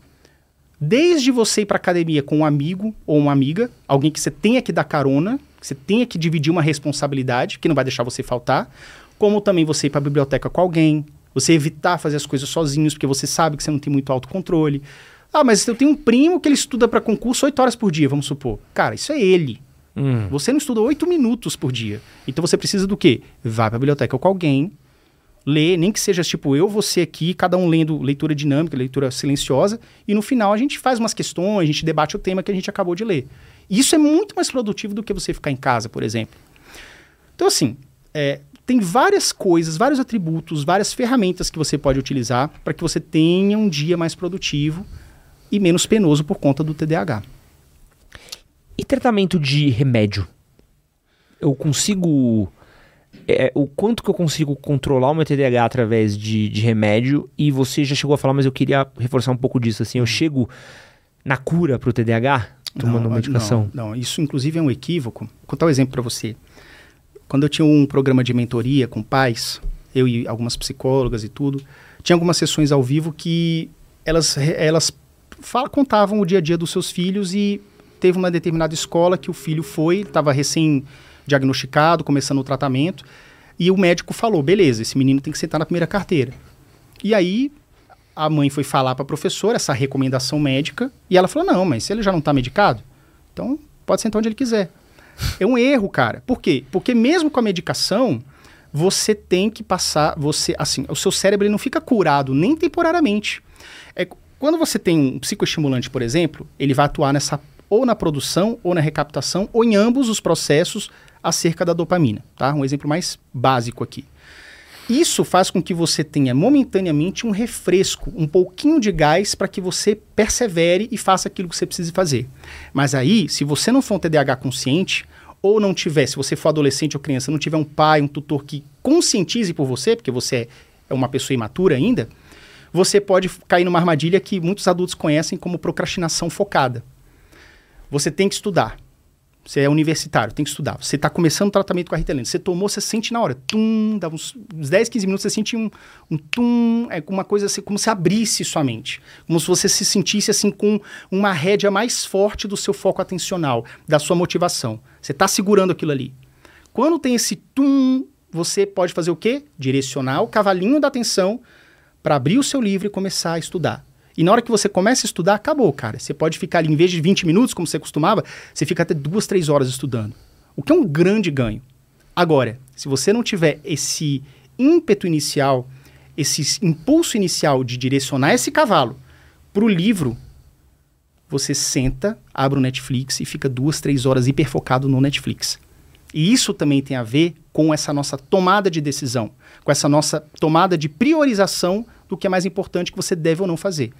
Desde você ir para academia com um amigo ou uma amiga, alguém que você tenha que dar carona, que você tenha que dividir uma responsabilidade, que não vai deixar você faltar, como também você ir para a biblioteca com alguém, você evitar fazer as coisas sozinhos, porque você sabe que você não tem muito autocontrole. Ah, mas eu tenho um primo que ele estuda para concurso 8 horas por dia, vamos supor. Cara, isso é ele. Hum. Você não estuda 8 minutos por dia. Então você precisa do quê? Vai para a biblioteca com alguém, lê, nem que seja tipo eu, você aqui, cada um lendo leitura dinâmica, leitura silenciosa, e no final a gente faz umas questões, a gente debate o tema que a gente acabou de ler. Isso é muito mais produtivo do que você ficar em casa, por exemplo. Então, assim, é, tem várias coisas, vários atributos, várias ferramentas que você pode utilizar para que você tenha um dia mais produtivo e menos penoso por conta do TDAH. E tratamento de remédio? Eu consigo. É, o quanto que eu consigo controlar o meu TDAH através de, de remédio? E você já chegou a falar, mas eu queria reforçar um pouco disso. Assim, eu chego na cura para o TDAH tomando não, medicação? Não, não, isso inclusive é um equívoco. Vou contar um exemplo para você. Quando eu tinha um programa de mentoria com pais, eu e algumas psicólogas e tudo, tinha algumas sessões ao vivo que elas, elas fala, contavam o dia a dia dos seus filhos e teve uma determinada escola que o filho foi, estava recém-diagnosticado, começando o tratamento, e o médico falou: beleza, esse menino tem que sentar na primeira carteira. E aí a mãe foi falar para a professora essa recomendação médica e ela falou: não, mas se ele já não está medicado, então pode sentar onde ele quiser. É um erro, cara. Por quê? Porque mesmo com a medicação, você tem que passar, você, assim, o seu cérebro ele não fica curado nem temporariamente. É, quando você tem um psicoestimulante, por exemplo, ele vai atuar nessa ou na produção ou na recaptação ou em ambos os processos acerca da dopamina, tá? Um exemplo mais básico aqui. Isso faz com que você tenha momentaneamente um refresco, um pouquinho de gás para que você persevere e faça aquilo que você precisa fazer. Mas aí, se você não for um TDAH consciente, ou não tiver, se você for adolescente ou criança, não tiver um pai, um tutor que conscientize por você, porque você é uma pessoa imatura ainda, você pode cair numa armadilha que muitos adultos conhecem como procrastinação focada. Você tem que estudar. Você é universitário, tem que estudar. Você está começando o tratamento com a Ritalina. Você tomou, você sente na hora. Tum, dá uns, uns 10, 15 minutos, você sente um, um tum. É uma coisa assim, como se abrisse sua mente. Como se você se sentisse assim com uma rédea mais forte do seu foco atencional, da sua motivação. Você está segurando aquilo ali. Quando tem esse tum, você pode fazer o quê? Direcionar o cavalinho da atenção para abrir o seu livro e começar a estudar. E na hora que você começa a estudar, acabou, cara. Você pode ficar ali, em vez de 20 minutos, como você costumava, você fica até duas, três horas estudando. O que é um grande ganho. Agora, se você não tiver esse ímpeto inicial, esse impulso inicial de direcionar esse cavalo para o livro, você senta, abre o Netflix e fica duas, três horas hiperfocado no Netflix. E isso também tem a ver com essa nossa tomada de decisão, com essa nossa tomada de priorização do que é mais importante que você deve ou não fazer.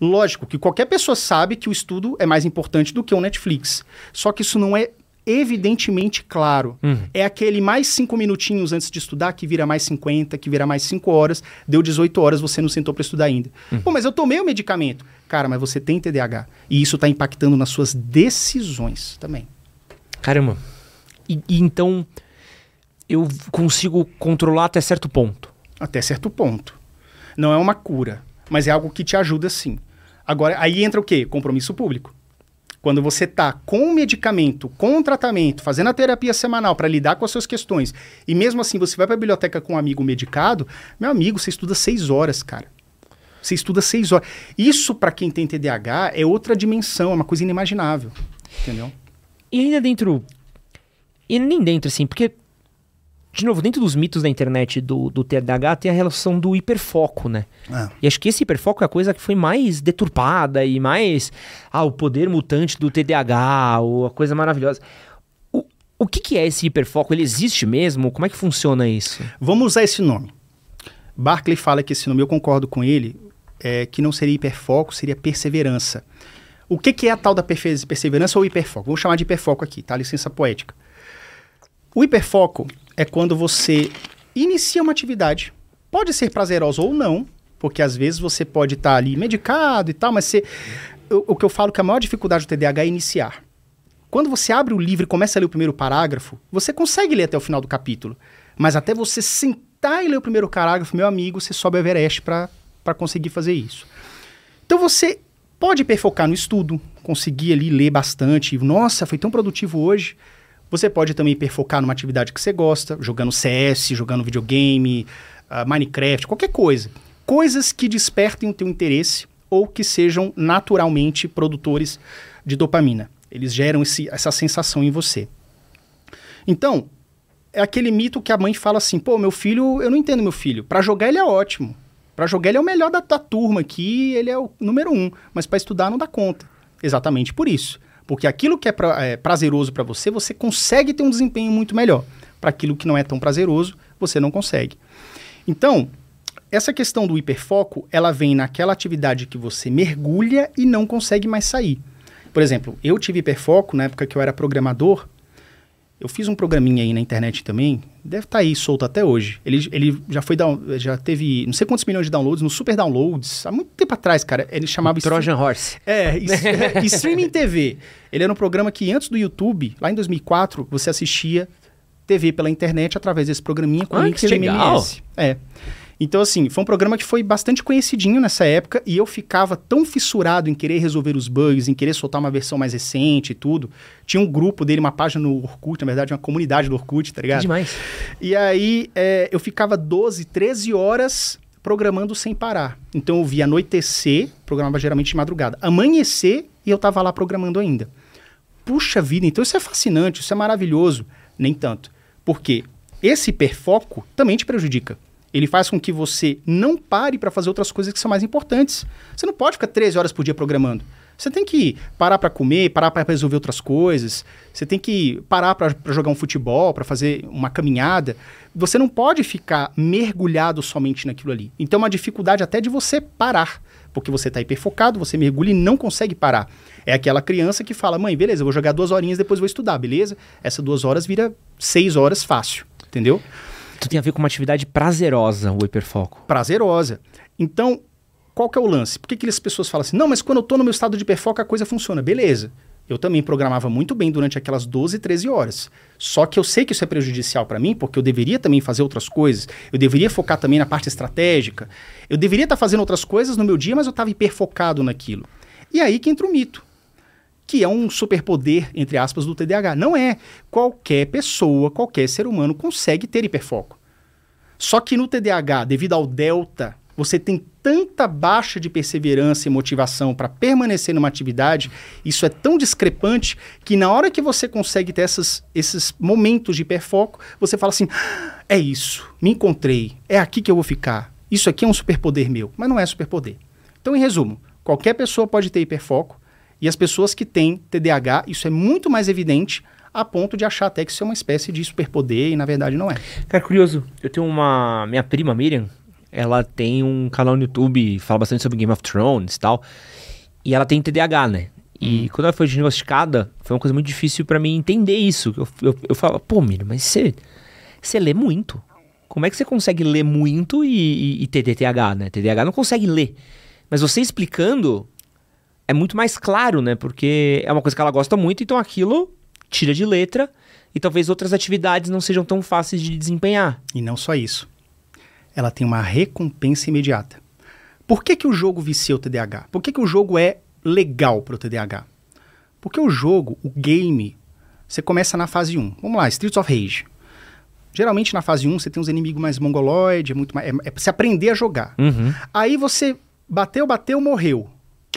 Lógico que qualquer pessoa sabe que o estudo é mais importante do que o Netflix. Só que isso não é evidentemente claro. Uhum. É aquele mais cinco minutinhos antes de estudar que vira mais 50, que vira mais cinco horas, deu 18 horas, você não sentou para estudar ainda. Uhum. Pô, mas eu tomei o medicamento. Cara, mas você tem TDAH. E isso está impactando nas suas decisões também. Caramba. E, e então eu consigo controlar até certo ponto. Até certo ponto. Não é uma cura, mas é algo que te ajuda sim. Agora, aí entra o quê? Compromisso público. Quando você está com medicamento, com tratamento, fazendo a terapia semanal para lidar com as suas questões, e mesmo assim você vai para a biblioteca com um amigo medicado, meu amigo, você estuda seis horas, cara. Você estuda seis horas. Isso, para quem tem TDAH, é outra dimensão, é uma coisa inimaginável. Entendeu? E ainda dentro. E nem dentro, assim, porque de novo, dentro dos mitos da internet do, do TDAH tem a relação do hiperfoco, né? É. E acho que esse hiperfoco é a coisa que foi mais deturpada e mais. Ah, o poder mutante do TDAH, ou a coisa maravilhosa. O, o que, que é esse hiperfoco? Ele existe mesmo? Como é que funciona isso? Vamos usar esse nome. Barclay fala que esse nome, eu concordo com ele, é que não seria hiperfoco, seria perseverança. O que, que é a tal da perseverança ou hiperfoco? Vamos chamar de hiperfoco aqui, tá? Licença poética. O hiperfoco é quando você inicia uma atividade. Pode ser prazerosa ou não, porque às vezes você pode estar tá ali medicado e tal, mas você, o, o, que eu falo que a maior dificuldade do TDAH é iniciar. Quando você abre o livro e começa a ler o primeiro parágrafo, você consegue ler até o final do capítulo. Mas até você sentar e ler o primeiro parágrafo, meu amigo, você sobe o Everest para conseguir fazer isso. Então você pode perfocar no estudo, conseguir ali ler bastante. Nossa, foi tão produtivo hoje. Você pode também perfocar numa atividade que você gosta, jogando CS, jogando videogame, uh, Minecraft, qualquer coisa. Coisas que despertem o teu interesse ou que sejam naturalmente produtores de dopamina. Eles geram esse, essa sensação em você. Então, é aquele mito que a mãe fala assim: pô, meu filho, eu não entendo meu filho. Para jogar ele é ótimo. Para jogar ele é o melhor da, da turma aqui, ele é o número um. Mas para estudar não dá conta. Exatamente por isso. Porque aquilo que é, pra, é prazeroso para você, você consegue ter um desempenho muito melhor. Para aquilo que não é tão prazeroso, você não consegue. Então, essa questão do hiperfoco, ela vem naquela atividade que você mergulha e não consegue mais sair. Por exemplo, eu tive hiperfoco na época que eu era programador, eu fiz um programinha aí na internet também, deve estar tá aí solto até hoje. Ele, ele já foi down, já teve não sei quantos milhões de downloads, no Super Downloads, há muito tempo atrás, cara. Ele chamava Trojan Horse. É, é, Streaming TV. Ele era um programa que antes do YouTube, lá em 2004, você assistia TV pela internet através desse programinha com ah, links de MMS. É. Então, assim, foi um programa que foi bastante conhecidinho nessa época e eu ficava tão fissurado em querer resolver os bugs, em querer soltar uma versão mais recente e tudo. Tinha um grupo dele, uma página no Orkut, na verdade, uma comunidade do Orkut, tá ligado? demais. E aí é, eu ficava 12, 13 horas programando sem parar. Então eu via anoitecer, programava geralmente de madrugada, amanhecer e eu tava lá programando ainda. puxa vida, então isso é fascinante, isso é maravilhoso. Nem tanto. Por quê? Esse hiperfoco também te prejudica. Ele faz com que você não pare para fazer outras coisas que são mais importantes. Você não pode ficar 13 horas por dia programando. Você tem que parar para comer, parar para resolver outras coisas. Você tem que parar para jogar um futebol, para fazer uma caminhada. Você não pode ficar mergulhado somente naquilo ali. Então, é uma dificuldade até de você parar, porque você está hiperfocado, você mergulha e não consegue parar. É aquela criança que fala: mãe, beleza, eu vou jogar duas horinhas, depois vou estudar, beleza? Essas duas horas vira seis horas fácil, entendeu? Tu tem a ver com uma atividade prazerosa, o hiperfoco. Prazerosa. Então, qual que é o lance? Por que, que as pessoas falam assim, não, mas quando eu estou no meu estado de hiperfoco a coisa funciona. Beleza. Eu também programava muito bem durante aquelas 12, 13 horas. Só que eu sei que isso é prejudicial para mim, porque eu deveria também fazer outras coisas. Eu deveria focar também na parte estratégica. Eu deveria estar tá fazendo outras coisas no meu dia, mas eu estava hiperfocado naquilo. E aí que entra o mito, que é um superpoder, entre aspas, do TDAH. Não é. Qualquer pessoa, qualquer ser humano consegue ter hiperfoco. Só que no TDAH, devido ao delta você tem tanta baixa de perseverança e motivação para permanecer numa atividade, isso é tão discrepante que na hora que você consegue ter essas, esses momentos de hiperfoco, você fala assim: ah, é isso, me encontrei, é aqui que eu vou ficar. Isso aqui é um superpoder meu, mas não é superpoder. Então, em resumo, qualquer pessoa pode ter hiperfoco e as pessoas que têm TDAH, isso é muito mais evidente a ponto de achar até que isso é uma espécie de superpoder e na verdade não é. Cara, curioso, eu tenho uma minha prima Miriam, ela tem um canal no YouTube, fala bastante sobre Game of Thrones e tal. E ela tem TDAH, né? E hum. quando ela foi diagnosticada, foi uma coisa muito difícil para mim entender isso. Eu, eu, eu falava, pô, Miriam, mas você, você lê muito. Como é que você consegue ler muito e, e, e ter TDAH, né? TDAH não consegue ler. Mas você explicando é muito mais claro, né? Porque é uma coisa que ela gosta muito, então aquilo tira de letra e talvez outras atividades não sejam tão fáceis de desempenhar. E não só isso ela tem uma recompensa imediata. Por que, que o jogo vicia o TDAH? Por que, que o jogo é legal para o TDAH? Porque o jogo, o game, você começa na fase 1. Vamos lá, Streets of Rage. Geralmente na fase 1 você tem uns inimigos mais mongoloides, é muito mais. É, é pra você aprender a jogar. Uhum. Aí você bateu, bateu, morreu.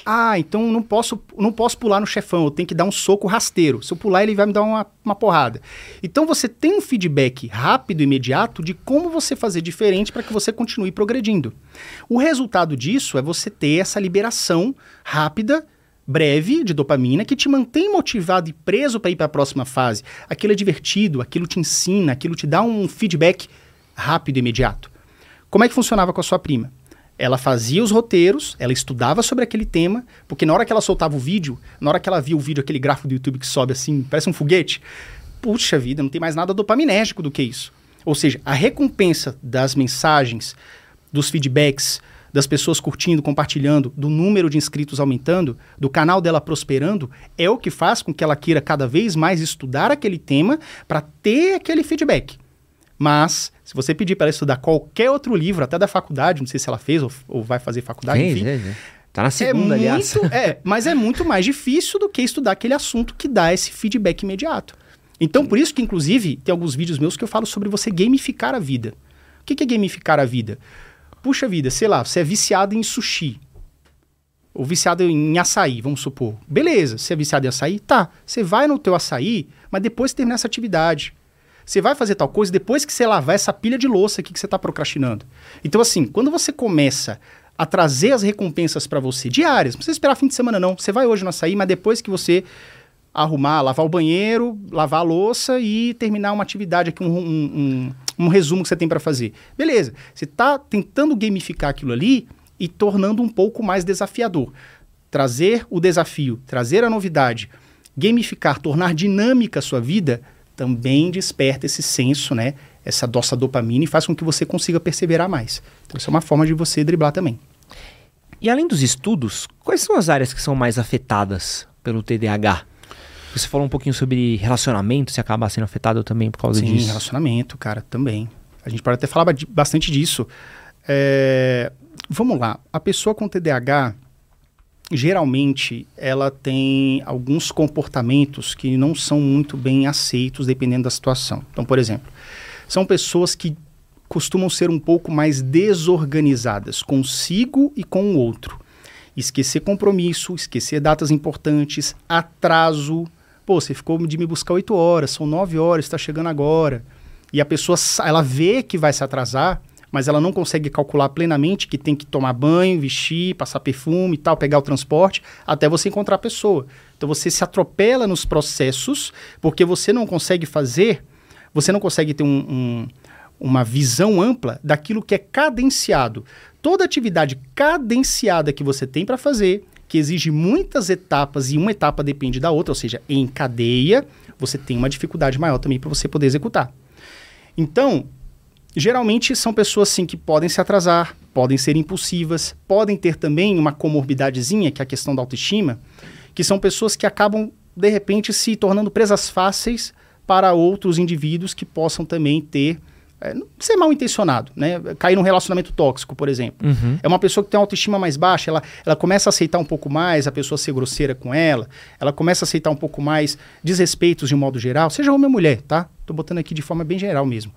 Ah, então não posso, não posso pular no chefão, eu tenho que dar um soco rasteiro. Se eu pular, ele vai me dar uma, uma porrada. Então você tem um feedback rápido e imediato de como você fazer diferente para que você continue progredindo. O resultado disso é você ter essa liberação rápida breve de dopamina que te mantém motivado e preso para ir para a próxima fase. Aquilo é divertido, aquilo te ensina, aquilo te dá um feedback rápido e imediato. Como é que funcionava com a sua prima? Ela fazia os roteiros, ela estudava sobre aquele tema, porque na hora que ela soltava o vídeo, na hora que ela via o vídeo, aquele gráfico do YouTube que sobe assim, parece um foguete, puxa vida, não tem mais nada dopaminérgico do que isso. Ou seja, a recompensa das mensagens, dos feedbacks, das pessoas curtindo, compartilhando, do número de inscritos aumentando, do canal dela prosperando, é o que faz com que ela queira cada vez mais estudar aquele tema para ter aquele feedback. Mas, se você pedir para ela estudar qualquer outro livro, até da faculdade, não sei se ela fez ou, ou vai fazer faculdade, Sim, enfim. É, é. Tá na segunda, é aliás. Muito, é, mas é muito mais difícil do que estudar aquele assunto que dá esse feedback imediato. Então, por isso que, inclusive, tem alguns vídeos meus que eu falo sobre você gamificar a vida. O que é gamificar a vida? Puxa vida, sei lá, você é viciado em sushi. Ou viciado em açaí, vamos supor. Beleza, você é viciado em açaí? Tá. Você vai no teu açaí, mas depois terminar essa atividade. Você vai fazer tal coisa depois que você lavar essa pilha de louça aqui que você está procrastinando. Então, assim, quando você começa a trazer as recompensas para você diárias, não precisa esperar fim de semana, não. Você vai hoje no açaí, mas depois que você arrumar, lavar o banheiro, lavar a louça e terminar uma atividade aqui, um, um, um, um resumo que você tem para fazer. Beleza, você está tentando gamificar aquilo ali e tornando um pouco mais desafiador. Trazer o desafio, trazer a novidade, gamificar, tornar dinâmica a sua vida também desperta esse senso, né? Essa doça dopamina e faz com que você consiga perseverar mais. Então, isso é uma forma de você driblar também. E além dos estudos, quais são as áreas que são mais afetadas pelo TDAH? Você falou um pouquinho sobre relacionamento, se acaba sendo afetado também por causa Sim, disso. Sim, relacionamento, cara, também. A gente pode até falar bastante disso. É... Vamos lá, a pessoa com TDAH, geralmente ela tem alguns comportamentos que não são muito bem aceitos dependendo da situação. Então, por exemplo, são pessoas que costumam ser um pouco mais desorganizadas consigo e com o outro. Esquecer compromisso, esquecer datas importantes, atraso, Pô, você ficou de me buscar 8 horas, são 9 horas, está chegando agora. E a pessoa, ela vê que vai se atrasar, mas ela não consegue calcular plenamente que tem que tomar banho, vestir, passar perfume e tal, pegar o transporte, até você encontrar a pessoa. Então você se atropela nos processos, porque você não consegue fazer, você não consegue ter um, um, uma visão ampla daquilo que é cadenciado. Toda atividade cadenciada que você tem para fazer, que exige muitas etapas e uma etapa depende da outra, ou seja, em cadeia, você tem uma dificuldade maior também para você poder executar. Então, geralmente são pessoas sim que podem se atrasar, podem ser impulsivas, podem ter também uma comorbidadezinha, que é a questão da autoestima, que são pessoas que acabam de repente se tornando presas fáceis para outros indivíduos que possam também ter é, ser mal intencionado, né? Cair num relacionamento tóxico, por exemplo. Uhum. É uma pessoa que tem uma autoestima mais baixa, ela, ela começa a aceitar um pouco mais a pessoa ser grosseira com ela, ela começa a aceitar um pouco mais desrespeitos de um modo geral, seja homem ou mulher, tá? Tô botando aqui de forma bem geral mesmo.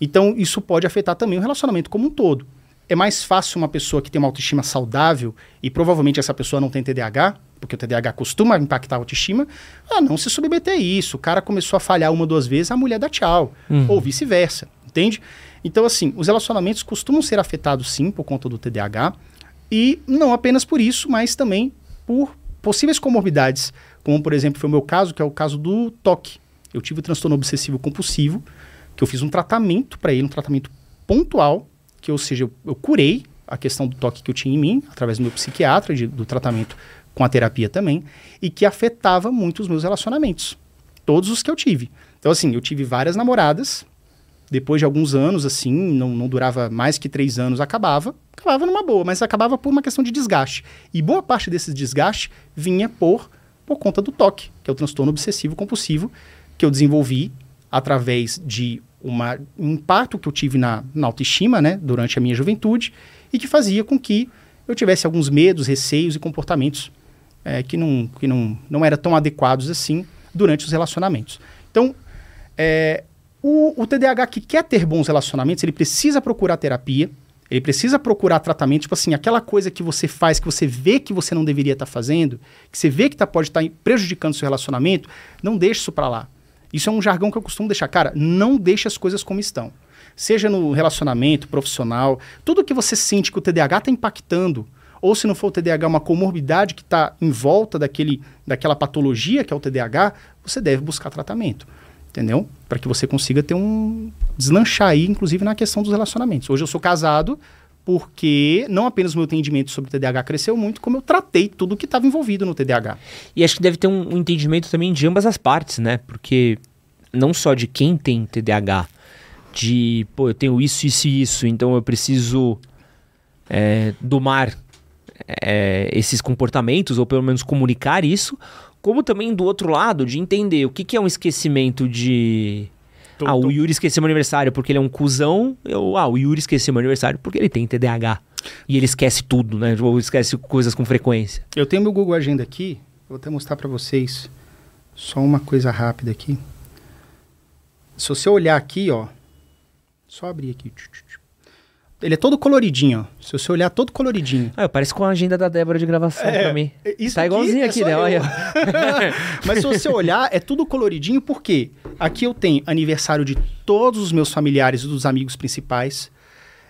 Então, isso pode afetar também o relacionamento como um todo. É mais fácil uma pessoa que tem uma autoestima saudável e provavelmente essa pessoa não tem TDAH, porque o TDAH costuma impactar a autoestima, a não se submeter a isso. O cara começou a falhar uma ou duas vezes, a mulher dá tchau. Uhum. Ou vice-versa, entende? Então, assim, os relacionamentos costumam ser afetados sim por conta do TDAH e não apenas por isso, mas também por possíveis comorbidades, como por exemplo foi o meu caso, que é o caso do toque. Eu tive transtorno obsessivo compulsivo, que eu fiz um tratamento para ele, um tratamento pontual, que ou seja, eu, eu, curei a questão do toque que eu tinha em mim, através do meu psiquiatra, de, do tratamento com a terapia também, e que afetava muito os meus relacionamentos. Todos os que eu tive. Então, assim, eu tive várias namoradas, depois de alguns anos, assim, não, não durava mais que três anos, acabava, acabava numa boa, mas acabava por uma questão de desgaste. E boa parte desses desgastes vinha por, por conta do toque, que é o transtorno obsessivo compulsivo, que eu desenvolvi através de uma, um impacto que eu tive na, na autoestima, né, durante a minha juventude, e que fazia com que eu tivesse alguns medos, receios e comportamentos é, que, não, que não, não eram tão adequados assim durante os relacionamentos. Então, é, o, o TDAH que quer ter bons relacionamentos, ele precisa procurar terapia, ele precisa procurar tratamento, tipo assim, aquela coisa que você faz, que você vê que você não deveria estar tá fazendo, que você vê que tá, pode estar tá prejudicando seu relacionamento, não deixe isso para lá. Isso é um jargão que eu costumo deixar. Cara, não deixe as coisas como estão. Seja no relacionamento, profissional, tudo que você sente que o TDAH está impactando, ou se não for o TDAH, uma comorbidade que está em volta daquele, daquela patologia que é o TDAH, você deve buscar tratamento. Entendeu? Para que você consiga ter um. deslanchar aí, inclusive, na questão dos relacionamentos. Hoje eu sou casado, porque não apenas o meu entendimento sobre o TDAH cresceu muito, como eu tratei tudo que estava envolvido no TDAH. E acho que deve ter um, um, entendimento também de ambas as partes, né? Porque não só de quem tem TDAH, de, pô, eu tenho isso, isso e isso, então eu preciso é, domar é, esses comportamentos, ou pelo menos comunicar isso, como também do outro lado, de entender o que, que é um esquecimento de Tô, ah, tô... o Yuri esqueceu meu aniversário porque ele é um cuzão. Eu, ah, o Yuri esqueceu meu aniversário porque ele tem TDAH. E ele esquece tudo, né? Ou esquece coisas com frequência. Eu tenho meu Google Agenda aqui. Vou até mostrar para vocês. Só uma coisa rápida aqui. Se você olhar aqui, ó. Só abrir aqui. Ele é todo coloridinho, ó. Se você olhar, todo coloridinho. Ah, parece com a agenda da Débora de gravação é, pra mim. Isso tá igualzinho aqui, é aqui né? Olha. Mas se você olhar, é tudo coloridinho, porque aqui eu tenho aniversário de todos os meus familiares e dos amigos principais.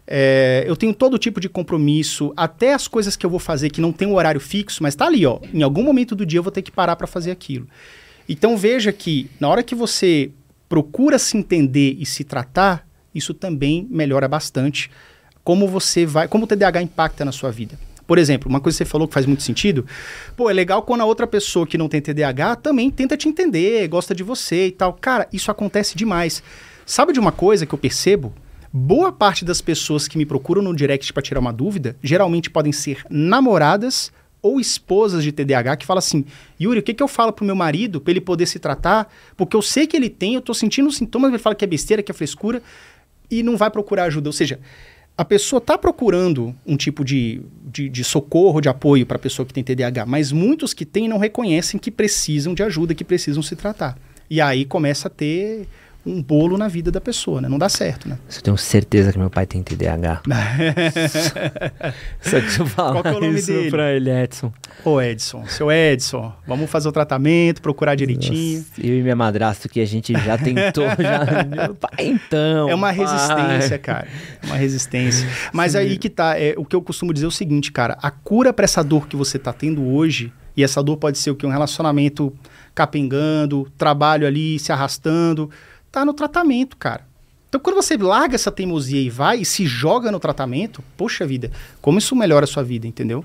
É, eu tenho todo tipo de compromisso, até as coisas que eu vou fazer que não tem um horário fixo, mas tá ali, ó. Em algum momento do dia eu vou ter que parar para fazer aquilo. Então veja que na hora que você procura se entender e se tratar, isso também melhora bastante como você vai, como o TDAH impacta na sua vida. Por exemplo, uma coisa que você falou que faz muito sentido, pô, é legal quando a outra pessoa que não tem TDAH também tenta te entender, gosta de você e tal. Cara, isso acontece demais. Sabe de uma coisa que eu percebo? Boa parte das pessoas que me procuram no direct para tirar uma dúvida, geralmente podem ser namoradas ou esposas de TDAH que falam assim: Yuri, o que, que eu falo pro meu marido para ele poder se tratar? Porque eu sei que ele tem, eu tô sentindo os sintomas, ele fala que é besteira, que é frescura, e não vai procurar ajuda. Ou seja, a pessoa está procurando um tipo de, de, de socorro, de apoio para a pessoa que tem TDAH, mas muitos que têm não reconhecem que precisam de ajuda, que precisam se tratar. E aí começa a ter um bolo na vida da pessoa, né? Não dá certo, né? Eu tenho certeza que meu pai tem TDAH. Só que eu falar Qual que é o nome dele? pra ele, Edson. Ô Edson, seu Edson, vamos fazer o tratamento, procurar direitinho. Nossa, eu e minha madrasta que a gente já tentou, já... Pai, então, É uma pai. resistência, cara. Uma resistência. Mas aí que tá. É, o que eu costumo dizer é o seguinte, cara. A cura pra essa dor que você tá tendo hoje, e essa dor pode ser o que? Um relacionamento capengando, trabalho ali se arrastando, tá no tratamento, cara. Então, quando você larga essa teimosia e vai e se joga no tratamento, poxa vida, como isso melhora a sua vida, entendeu?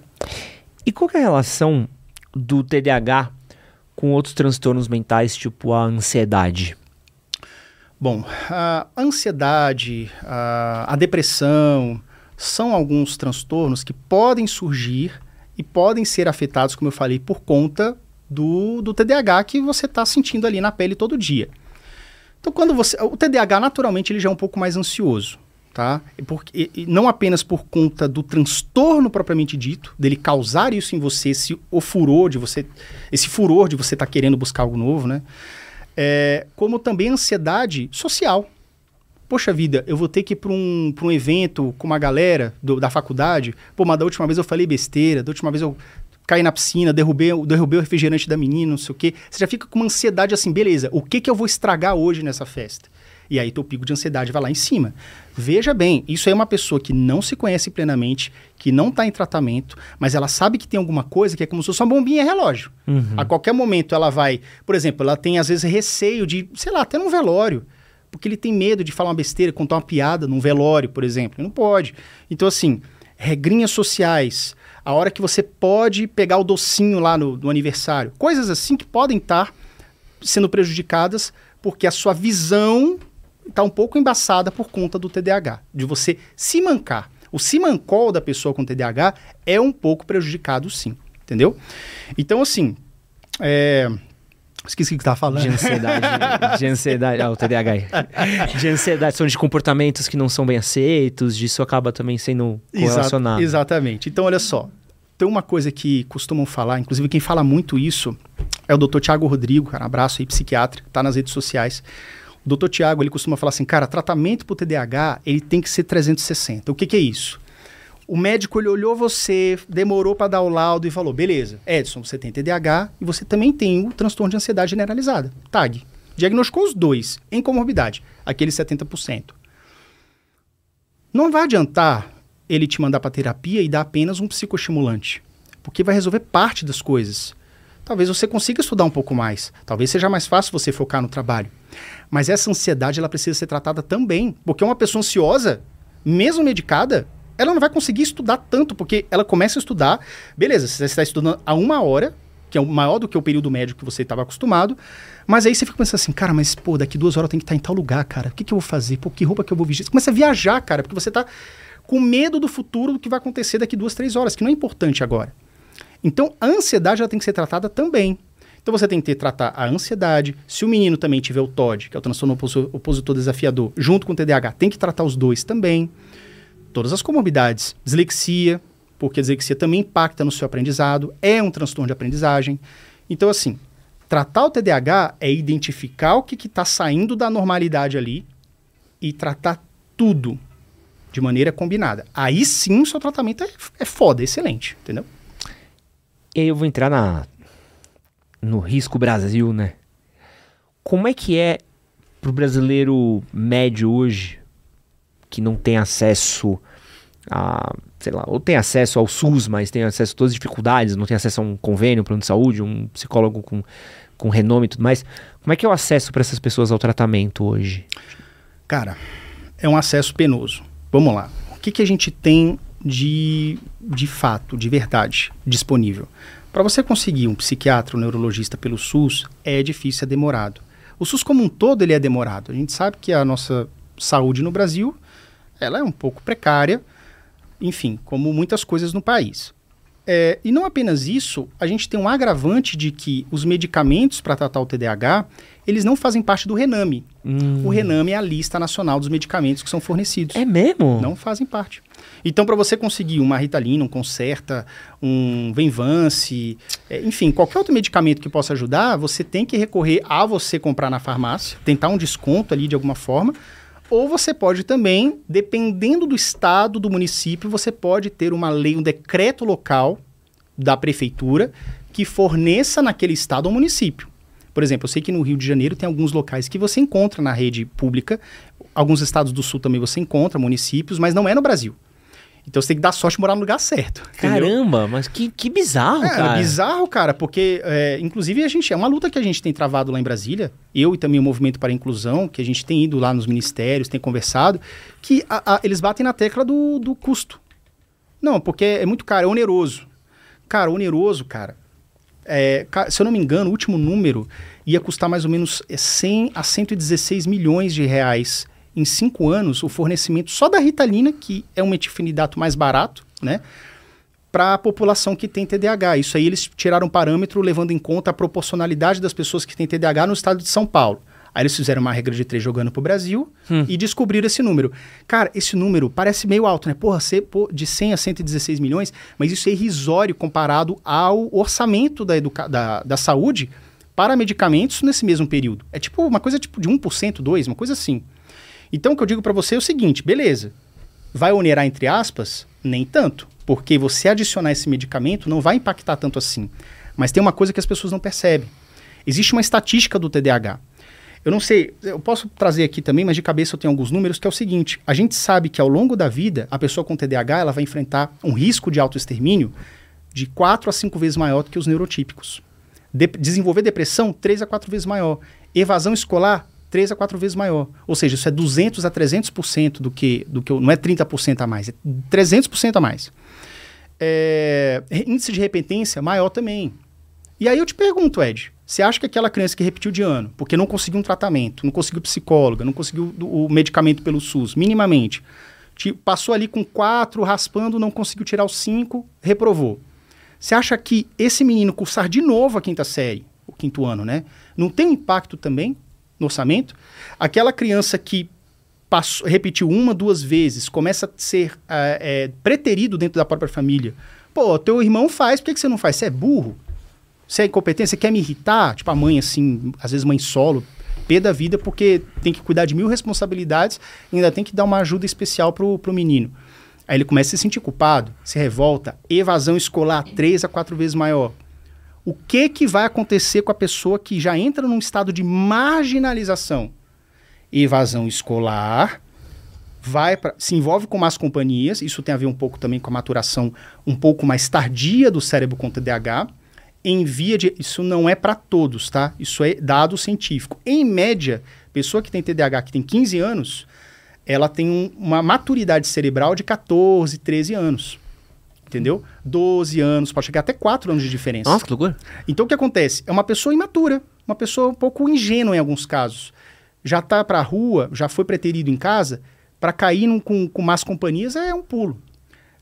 E qual é a relação do TDAH com outros transtornos mentais, tipo a ansiedade? Bom, a ansiedade, a, a depressão são alguns transtornos que podem surgir e podem ser afetados, como eu falei, por conta do, do TDAH que você está sentindo ali na pele todo dia. Então, quando você. O TDAH, naturalmente, ele já é um pouco mais ansioso. Tá? Porque, não apenas por conta do transtorno propriamente dito, dele causar isso em você, esse o furor de você, esse furor de você estar querendo buscar algo novo, né? É, como também ansiedade social. Poxa vida, eu vou ter que ir para um, um evento com uma galera do- da faculdade. Pô, mas da última vez eu falei besteira, da última vez eu caí na piscina, derrubei, derrubei o refrigerante da menina, não sei o quê. Você já fica com uma ansiedade assim, beleza, o que, que eu vou estragar hoje nessa festa? E aí teu pico de ansiedade vai lá em cima. Veja bem, isso é uma pessoa que não se conhece plenamente, que não está em tratamento, mas ela sabe que tem alguma coisa que é como se fosse uma bombinha relógio. A qualquer momento ela vai, por exemplo, ela tem às vezes receio de, sei lá, até num velório, porque ele tem medo de falar uma besteira, contar uma piada num velório, por exemplo. Ele não pode. Então, assim, regrinhas sociais, a hora que você pode pegar o docinho lá no, no aniversário, coisas assim que podem estar sendo prejudicadas porque a sua visão está um pouco embaçada por conta do TDAH, de você se mancar. O se mancol da pessoa com TDAH é um pouco prejudicado, sim, entendeu? Então, assim, é... esqueci o que estava falando. De ansiedade, de ansiedade, ah, o TDAH. De ansiedade, são de comportamentos que não são bem aceitos, disso acaba também sendo Exa- correlacionado. exatamente. Então, olha só. Tem uma coisa que costumam falar, inclusive quem fala muito isso é o Dr. Tiago Rodrigo, cara, um abraço aí, psiquiatra, tá nas redes sociais. O Dr. Tiago, ele costuma falar assim, cara, tratamento pro TDAH, ele tem que ser 360. O que que é isso? O médico, ele olhou você, demorou para dar o laudo e falou, beleza, Edson, você tem TDAH e você também tem o transtorno de ansiedade generalizada, TAG. Diagnosticou os dois, em comorbidade, aqueles 70%. Não vai adiantar ele te mandar para terapia e dar apenas um psicoestimulante, porque vai resolver parte das coisas. Talvez você consiga estudar um pouco mais, talvez seja mais fácil você focar no trabalho. Mas essa ansiedade ela precisa ser tratada também, porque uma pessoa ansiosa, mesmo medicada, ela não vai conseguir estudar tanto, porque ela começa a estudar, beleza, você está estudando a uma hora, que é maior do que o período médio que você estava acostumado, mas aí você fica pensando assim, cara, mas pô, daqui duas horas eu tenho que estar em tal lugar, cara, o que, que eu vou fazer? Pô, que roupa que eu vou vestir? Você começa a viajar, cara, porque você está com medo do futuro, do que vai acontecer daqui duas, três horas, que não é importante agora. Então, a ansiedade ela tem que ser tratada também. Então, você tem que ter, tratar a ansiedade. Se o menino também tiver o TOD, que é o transtorno oposi- opositor desafiador, junto com o TDAH, tem que tratar os dois também. Todas as comorbidades. Dislexia, porque a dislexia também impacta no seu aprendizado, é um transtorno de aprendizagem. Então, assim, tratar o TDAH é identificar o que está saindo da normalidade ali e tratar tudo de maneira combinada. Aí sim o seu tratamento é, é foda, é excelente, entendeu? E aí eu vou entrar na no risco Brasil, né? Como é que é pro brasileiro médio hoje que não tem acesso a, sei lá, ou tem acesso ao SUS, mas tem acesso a todas as dificuldades, não tem acesso a um convênio, um plano de saúde, um psicólogo com, com renome e tudo mais. Como é que é o acesso para essas pessoas ao tratamento hoje? Cara, é um acesso penoso. Vamos lá. O que, que a gente tem de, de fato, de verdade, disponível? Para você conseguir um psiquiatra, um neurologista pelo SUS, é difícil, é demorado. O SUS como um todo, ele é demorado. A gente sabe que a nossa saúde no Brasil, ela é um pouco precária, enfim, como muitas coisas no país. É, e não apenas isso, a gente tem um agravante de que os medicamentos para tratar o TDAH, eles não fazem parte do Rename. Hum. O Rename é a lista nacional dos medicamentos que são fornecidos. É mesmo? Não fazem parte. Então, para você conseguir uma Ritalina, um Concerta, um Venvance, é, enfim, qualquer outro medicamento que possa ajudar, você tem que recorrer a você comprar na farmácia, tentar um desconto ali de alguma forma, ou você pode também, dependendo do estado, do município, você pode ter uma lei, um decreto local da prefeitura que forneça naquele estado ou município. Por exemplo, eu sei que no Rio de Janeiro tem alguns locais que você encontra na rede pública, alguns estados do sul também você encontra, municípios, mas não é no Brasil. Então você tem que dar sorte de morar no lugar certo. entendeu? Caramba, mas que, que bizarro, É, cara. bizarro, cara, porque, é, inclusive, a gente é uma luta que a gente tem travado lá em Brasília, eu e também o Movimento para a Inclusão, que a gente tem ido lá nos ministérios, tem conversado, que a- a- eles batem na tecla do, do custo. Não, porque é muito caro, é oneroso. Cara, oneroso, cara. é, se eu não me engano, o último número ia custar mais ou menos é, 100 a 116 milhões de reais em cinco anos o fornecimento só da Ritalina, que é um metilfenidato mais barato, né? para a população que tem TDAH. Isso aí eles tiraram um parâmetro levando em conta a proporcionalidade das pessoas que têm TDAH no estado de São Paulo. Aí eles fizeram uma regra de três jogando pro Brasil e descobriram esse número. Cara, esse número parece meio alto, né? Porra, ser pô, de 100 a 116 milhões, mas isso é irrisório comparado ao orçamento da, educa da, da saúde para medicamentos nesse mesmo período. É tipo uma coisa tipo de 1%, 2%, uma coisa assim. Então o que eu digo para você é o seguinte, beleza, vai onerar entre aspas? Nem tanto, porque você adicionar esse medicamento não vai impactar tanto assim. Mas tem uma coisa que as pessoas não percebem. Existe uma estatística do TDAH. Eu não sei, eu posso trazer aqui também, mas de cabeça eu tenho alguns números que é o seguinte: a gente sabe que ao longo da vida, a pessoa com TDAH ela vai enfrentar um risco de autoextermínio de 4 a 5 vezes maior do que os neurotípicos. De- desenvolver depressão, 3 a 4 vezes maior. Evasão escolar, 3 a 4 vezes maior. Ou seja, isso é 200 a 300% do que, do que. Não é 30% a mais, é 300% a mais. É, índice de repetência maior também. E aí eu te pergunto, Ed, você acha que aquela criança que repetiu de ano, porque não conseguiu um tratamento, não conseguiu psicóloga, não conseguiu o medicamento pelo SUS, minimamente, te- passou ali com quatro, raspando, não conseguiu tirar os cinco, reprovou. Você acha que esse menino cursar de novo a quinta série, o quinto ano, né? Não tem um impacto também no orçamento? Aquela criança que passou- repetiu uma, duas vezes, começa a ser ah, é, preterido dentro da própria família. Pô, teu irmão faz, por que, que você não faz? Você é burro? Você é incompetente? Você quer me irritar? Tipo, a mãe, assim, às vezes mãe solo, pé da vida, porque tem que cuidar de mil responsabilidades e ainda tem que dar uma ajuda especial pro, pro menino. Aí ele começa a se sentir culpado, se revolta, evasão escolar três a quatro vezes maior. O que que vai acontecer com a pessoa que já entra num estado de marginalização? Evasão escolar, vai pra, se envolve com más companhias, isso tem a ver um pouco também com a maturação um pouco mais tardia do cérebro com TDAH. Em via de. Isso não é para todos, tá? Isso é dado científico. Em média, pessoa que tem TDAH que tem 15 anos, ela tem um- uma maturidade cerebral de 14, 13 anos. Entendeu? 12 anos, pode chegar até 4 anos de diferença. Nossa, que loucura. Então o que acontece? É uma pessoa imatura, uma pessoa um pouco ingênua em alguns casos. Já tá pra rua, já foi preterido em casa, para cair num, com, com más companhias é um pulo.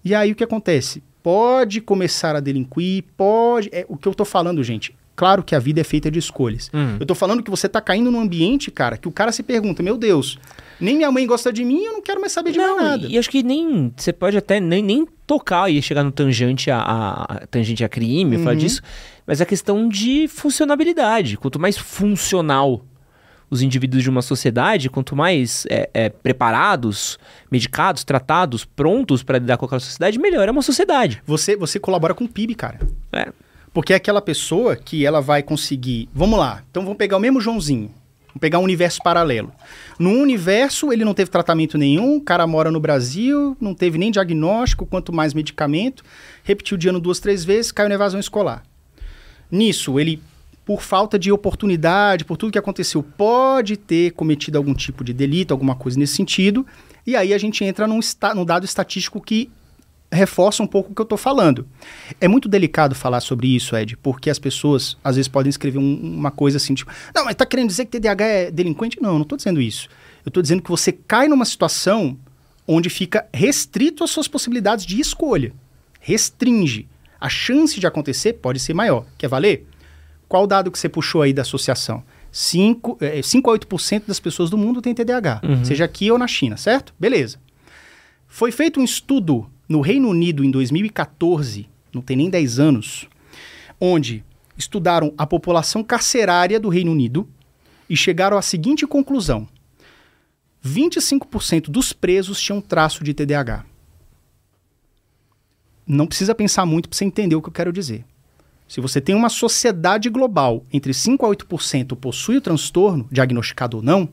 E aí o que acontece? Pode começar a delinquir, pode. É, o que eu tô falando, gente. Claro que a vida é feita de escolhas. Hum. Eu tô falando que você tá caindo num ambiente, cara, que o cara se pergunta: meu Deus, nem minha mãe gosta de mim, eu não quero mais saber de Não, mais nada. e acho que nem. Você pode até nem, nem tocar e chegar no tangente a, a- a tangente a crime, falar Uhum. disso. Mas a questão de funcionabilidade. Quanto mais funcional os indivíduos de uma sociedade, quanto mais é, é, preparados, medicados, tratados, prontos para lidar com aquela sociedade, melhor é uma sociedade. Você, você colabora com o PIB, cara. É. Porque é aquela pessoa que ela vai conseguir. Vamos lá, então vamos pegar o mesmo Joãozinho. Vamos pegar um universo paralelo. No universo, ele não teve tratamento nenhum, o cara mora no Brasil, não teve nem diagnóstico, quanto mais medicamento, repetiu de ano duas, três vezes, caiu na evasão escolar. Nisso, ele, por falta de oportunidade, por tudo que aconteceu, pode ter cometido algum tipo de delito, alguma coisa nesse sentido, e aí a gente entra num, num dado estatístico que reforça um pouco o que eu estou falando. É muito delicado falar sobre isso, Ed, porque as pessoas às vezes podem escrever um- uma coisa assim, tipo, não, mas tá querendo dizer que TDAH é delinquente? Não, eu não estou dizendo isso. Eu estou dizendo que você cai numa situação onde fica restrito às suas possibilidades de escolha. Restringe. A chance de acontecer pode ser maior. Quer valer? Qual o dado que você puxou aí da associação? 5, é, 5 a 8% das pessoas do mundo têm TDAH, Uhum. seja aqui ou na China, certo? Beleza. Foi feito um estudo no Reino Unido em 2014, não tem nem 10 anos, onde estudaram a população carcerária do Reino Unido e chegaram à seguinte conclusão: 25% dos presos tinham traço de TDAH. Não precisa pensar muito para você entender o que eu quero dizer. Se você tem uma sociedade global entre 5 a 8% possui o transtorno, diagnosticado ou não,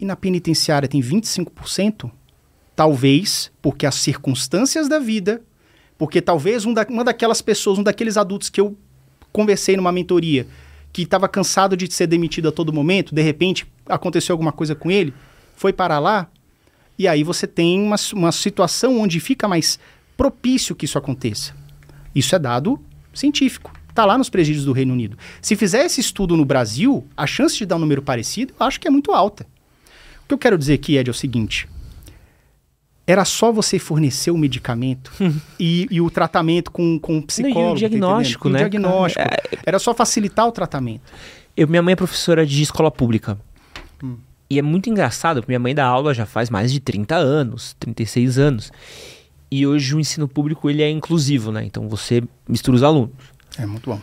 e na penitenciária tem 25%, talvez porque as circunstâncias da vida, porque talvez um da, uma daquelas pessoas, um daqueles adultos que eu conversei numa mentoria, que estava cansado de ser demitido a todo momento, de repente aconteceu alguma coisa com ele, foi para lá, e aí você tem uma, uma situação onde fica mais propício que isso aconteça. Isso é dado científico. Está lá nos presídios do Reino Unido. Se fizer esse estudo no Brasil, a chance de dar um número parecido, eu acho que é muito alta. O que eu quero dizer aqui, Ed, é o seguinte. Era só você fornecer o medicamento e, e o tratamento com, com o psicólogo. tá diagnóstico, entendendo? né, E o diagnóstico. cara? Era só facilitar o tratamento. Eu, minha mãe é professora de escola pública. Hum. E é muito engraçado, porque minha mãe dá aula já faz mais de 30 anos, 36 anos. E hoje o ensino público ele é inclusivo, né? Então você mistura os alunos. É muito bom.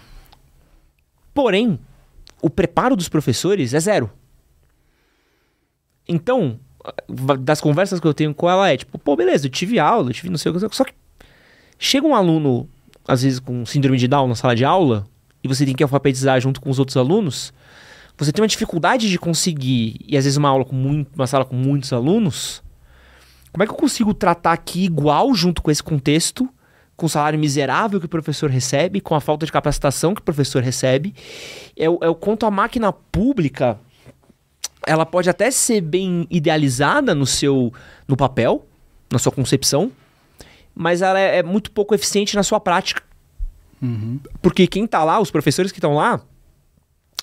Porém, o preparo dos professores é zero. Então, das conversas que eu tenho com ela é tipo, pô, beleza, eu tive aula, eu tive não sei o que, só que chega um aluno, às vezes com síndrome de Down na sala de aula, e você tem que alfabetizar junto com os outros alunos, você tem uma dificuldade de conseguir, e às vezes uma aula com muito, uma sala com muitos alunos, como é que eu consigo tratar aqui igual junto com esse contexto, com o salário miserável que o professor recebe, com a falta de capacitação que o professor recebe, é o, é quanto a máquina pública ela pode até ser bem idealizada no seu no papel, na sua concepção, mas ela é, é muito pouco eficiente na sua prática. Porque quem tá lá, os professores que estão lá,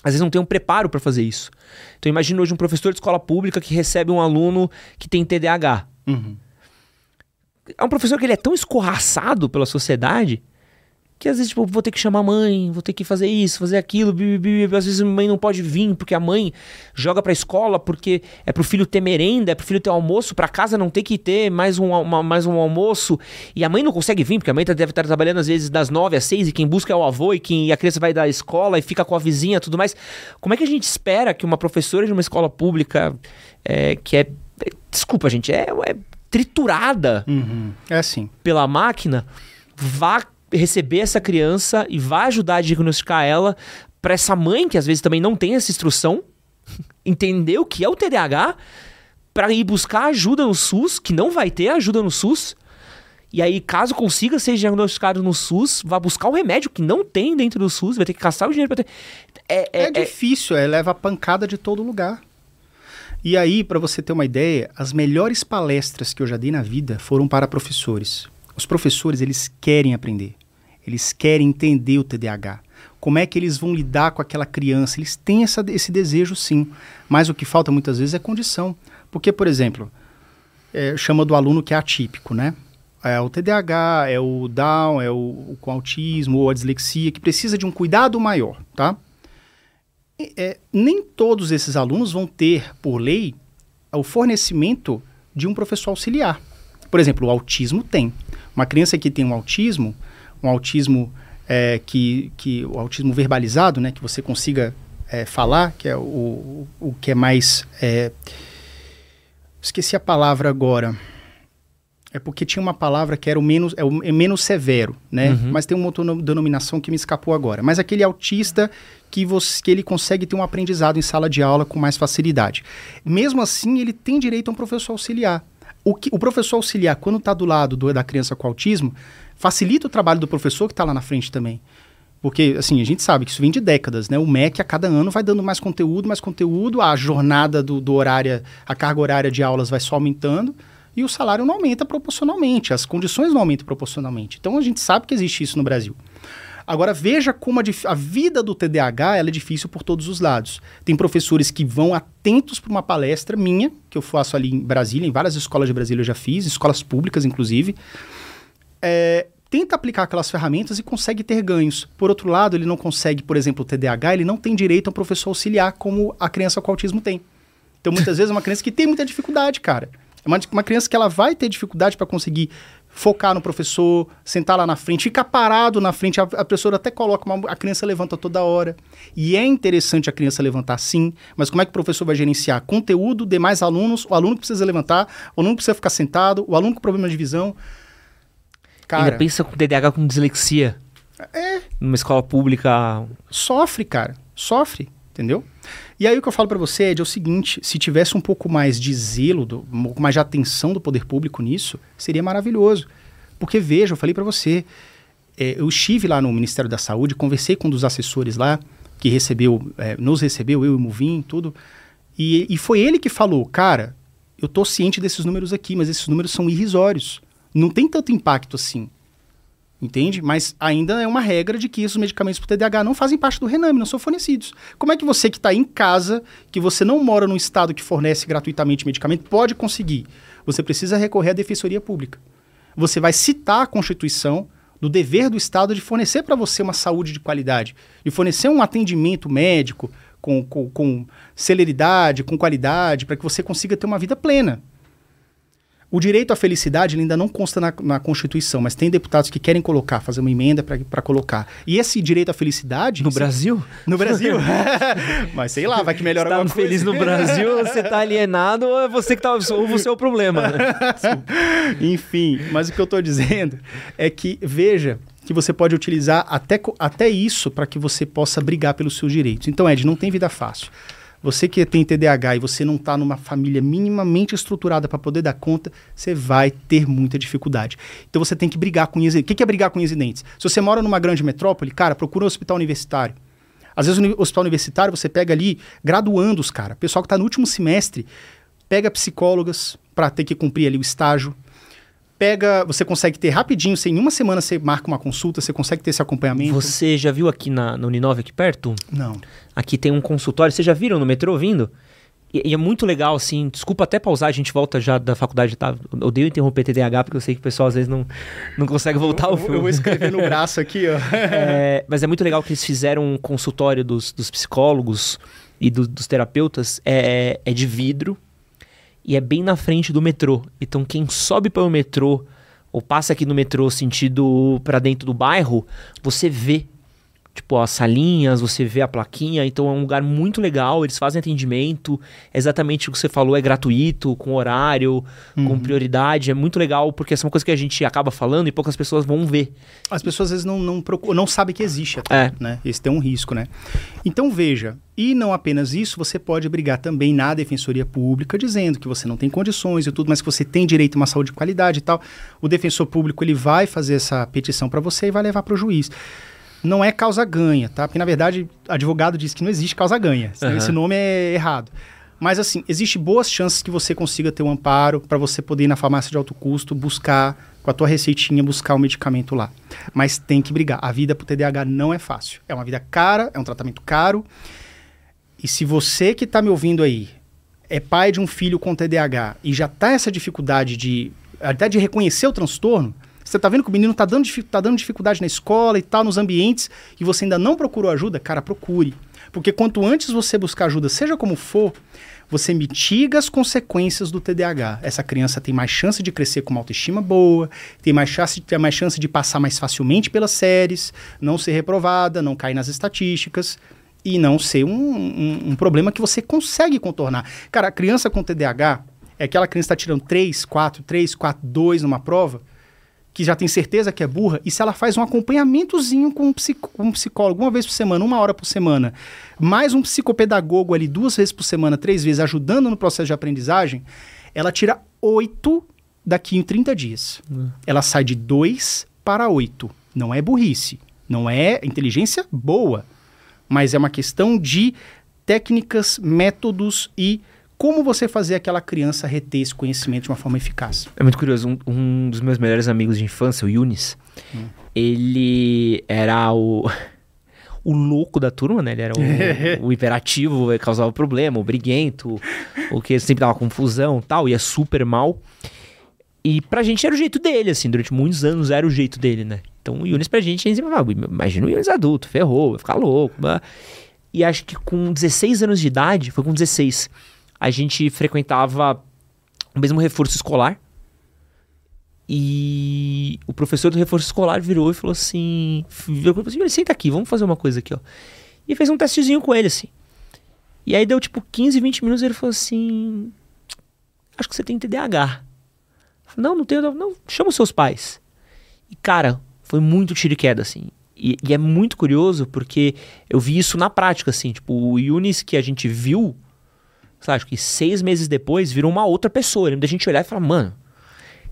às vezes não tem um preparo para fazer isso. Então imagina hoje um professor de escola pública que recebe um aluno que tem TDAH. Uhum. É um professor que ele é tão escorraçado pela sociedade que às vezes, tipo, vou ter que chamar a mãe, vou ter que fazer isso, fazer aquilo, bi, bi, bi, às vezes a mãe não pode vir porque a mãe joga pra escola porque é pro filho ter merenda, é pro filho ter almoço, pra casa não ter que ter mais um, uma- mais um almoço, e a mãe não consegue vir porque a mãe tá- deve estar trabalhando às vezes das nove às seis e quem busca é o avô e quem e a criança vai da escola e fica com a vizinha e tudo mais. Como é que a gente espera que uma professora de uma escola pública é, que é, é- desculpa gente, é, é triturada Uhum. É assim. pela máquina vá receber essa criança e vai ajudar a diagnosticar ela para essa mãe que às vezes também não tem essa instrução entender o que é o TDAH para ir buscar ajuda no SUS que não vai ter ajuda no SUS e aí caso consiga ser diagnosticado no SUS vá buscar o remédio que não tem dentro do SUS vai ter que gastar o dinheiro para ter é, É, é, é- difícil, é, leva pancada de todo lugar. E aí, para você ter uma ideia, as melhores palestras que eu já dei na vida foram para professores. Os professores, eles querem aprender. Eles querem entender o TDAH. Como é que eles vão lidar com aquela criança? Eles têm essa- esse desejo, sim. Mas o que falta muitas vezes é condição. Porque, por exemplo, é, chama do aluno que é atípico, né? É o TDAH, é o Down, é o, o com autismo ou a dislexia, que precisa de um cuidado maior, tá? É, nem todos esses alunos vão ter, por lei, o fornecimento de um professor auxiliar. Por exemplo, o autismo tem. Uma criança que tem um autismo, um autismo é, que, que o autismo verbalizado, né, que você consiga é, falar, que é o, o, o que é mais é, esqueci a palavra agora. É porque tinha uma palavra que era o menos, é o é menos severo, né? Uhum. Mas tem uma outra no- denominação que me escapou agora. Mas aquele autista que, você, que ele consegue ter um aprendizado em sala de aula com mais facilidade. Mesmo assim, ele tem direito a um professor auxiliar. O, que, o professor auxiliar, quando está do lado do- da criança com autismo, facilita o trabalho do professor que está lá na frente também. Porque, assim, a gente sabe que isso vem de décadas, né? O MEC, a cada ano, vai dando mais conteúdo, mais conteúdo, a jornada do, do horário, a carga horária de aulas vai só aumentando e o salário não aumenta proporcionalmente, as condições não aumentam proporcionalmente. Então, a gente sabe que existe isso no Brasil. Agora, veja como a, a vida do TDAH é difícil por todos os lados. Tem professores que vão atentos para uma palestra minha, que eu faço ali em Brasília, em várias escolas de Brasília eu já fiz, escolas públicas, inclusive, é, tenta aplicar aquelas ferramentas e consegue ter ganhos. Por outro lado, ele não consegue, por exemplo, o TDAH, ele não tem direito a um professor auxiliar como a criança com autismo tem. Então, muitas vezes, é uma criança que tem muita dificuldade, cara. É uma, uma criança que ela vai ter dificuldade para conseguir focar no professor, sentar lá na frente, ficar parado na frente. A, a professora até coloca, uma, a criança levanta toda hora. E é interessante a criança levantar sim, mas como é que o professor vai gerenciar conteúdo, demais alunos, o aluno que precisa levantar, o aluno que precisa ficar sentado, o aluno com problema de visão. Cara, Ainda pensa com TDAH com dislexia. É. Numa escola pública. Sofre, cara. Sofre, entendeu? E aí o que eu falo para você Ed, é o seguinte: se tivesse um pouco mais de zelo, do, um pouco mais de atenção do poder público nisso, seria maravilhoso. Porque veja, eu falei para você, é, eu estive lá no Ministério da Saúde, conversei com um dos assessores lá, que recebeu, é, nos recebeu, eu e o Muvim, tudo. E, e foi ele que falou, cara, eu tô ciente desses números aqui, mas esses números são irrisórios. Não tem tanto impacto assim. Entende? Mas ainda é uma regra de que esses medicamentos para TDAH não fazem parte do Rename, não são fornecidos. Como é que você que está em casa, que você não mora num estado que fornece gratuitamente medicamento, pode conseguir? Você precisa recorrer à Defensoria Pública. Você vai citar a Constituição do dever do Estado de fornecer para você uma saúde de qualidade, de fornecer um atendimento médico com, com, com celeridade, com qualidade, para que você consiga ter uma vida plena. O direito à felicidade ainda não consta na, na, Constituição, mas tem deputados que querem colocar, fazer uma emenda para colocar. E esse direito à felicidade. No Brasil? No Brasil. mas sei lá, vai que melhora alguma tá coisa. feliz no Brasil, você tá alienado ou é você que tá. Ou você é o problema. Né? Enfim, mas o que eu estou dizendo é que, veja, que você pode utilizar até, até isso para que você possa brigar pelos seus direitos. Então, Ed, não tem vida fácil. Você que tem TDAH e você não está numa família minimamente estruturada para poder dar conta, você vai ter muita dificuldade. Então você tem que brigar com unhas O que é brigar com unhas dentes? Se você mora numa grande metrópole, cara, procura um hospital universitário. Às vezes no hospital universitário você pega ali graduandos, cara, pessoal que está no último semestre, pega psicólogas para ter que cumprir ali o estágio, pega, você consegue ter rapidinho, sem uma semana você marca uma consulta, você consegue ter esse acompanhamento. Você já viu aqui na, no Uninove, aqui perto? Não. Aqui tem um consultório, vocês já viram no metrô vindo? E, e, é muito legal, assim, desculpa até pausar, a gente volta já da faculdade, tá? Eu odeio interromper TDAH, porque eu sei que o pessoal às vezes não, não consegue voltar ao filme. Eu vou escrever no braço aqui, ó. é, mas é muito legal que eles fizeram um consultório dos, dos psicólogos e do, dos terapeutas, é, é de vidro, e é bem na frente do metrô. Então quem sobe para o metrô ou passa aqui no metrô sentido para dentro do bairro, você vê tipo as salinhas, você vê a plaquinha, então é um lugar muito legal, eles fazem atendimento, exatamente o que você falou, é gratuito, com horário, uhum. com prioridade, é muito legal, porque essa é uma coisa que a gente acaba falando e poucas pessoas vão ver. As pessoas às vezes não, não, procuram, não sabem que existe até, é. né? Esse tem um risco, né? Então veja, e não apenas isso, você pode brigar também na Defensoria Pública, dizendo que você não tem condições e tudo, mas que você tem direito a uma saúde de qualidade e tal. O defensor público ele vai fazer essa petição para você e vai levar para o juiz não é causa ganha, tá? Porque na verdade, advogado diz que não existe causa ganha. Uhum. Esse nome é errado. Mas assim, existe boas chances que você consiga ter um amparo para você poder ir na farmácia de alto custo buscar com a tua receitinha buscar o medicamento lá. Mas tem que brigar. A vida pro TDAH não é fácil. É uma vida cara, é um tratamento caro. E se você que está me ouvindo aí é pai de um filho com TDAH e já tá essa dificuldade de até de reconhecer o transtorno, você tá vendo que o menino tá dando, tá dando dificuldade na escola e tal, nos ambientes, e você ainda não procurou ajuda? Cara, procure. Porque quanto antes você buscar ajuda, seja como for, você mitiga as consequências do TDAH. Essa criança tem mais chance de crescer com uma autoestima boa, tem mais chance, tem mais chance de passar mais facilmente pelas séries, não ser reprovada, não cair nas estatísticas e não ser um, um, um problema que você consegue contornar. Cara, a criança com TDAH é aquela criança que está tirando 3, 4, 3, 4, 2 numa prova que já tem certeza que é burra, e se ela faz um acompanhamentozinho com um, um psicólogo uma vez por semana, uma hora por semana, mais um psicopedagogo ali duas vezes por semana, três vezes, ajudando no processo de aprendizagem, ela tira oito daqui em 30 dias. Uhum. Ela sai de dois para oito. Não é burrice, não é inteligência boa, mas é uma questão de técnicas, métodos e como você fazer aquela criança reter esse conhecimento de uma forma eficaz? É muito curioso. Um, um dos meus melhores amigos de infância, o Yunis, hum. ele era o, o louco da turma, né? Ele era o, o hiperativo, causava problema, o briguento, o que sempre dava confusão tal, ia super mal. E pra gente era o jeito dele, assim, durante muitos anos era o jeito dele, né? Então o Yunis pra gente, a gente falava, imagina o Yunis adulto, ferrou, vai ficar louco. Bah. E acho que com 16 anos de idade, foi com 16, a gente frequentava o mesmo reforço escolar. E o professor do reforço escolar virou e falou assim: virou assim, senta aqui, vamos fazer uma coisa aqui, ó. E fez um testezinho com ele, assim. E aí deu tipo 15, 20 minutos e ele falou assim: Acho que você tem TDAH. Falei, não, não tenho, não, chama os seus pais. E cara, foi muito tiro e queda, assim. E, e, é muito curioso porque eu vi isso na prática, assim. Tipo, o Yunis que a gente viu, sabe, acho que seis meses depois virou uma outra pessoa. Ele a gente olhar e falar, mano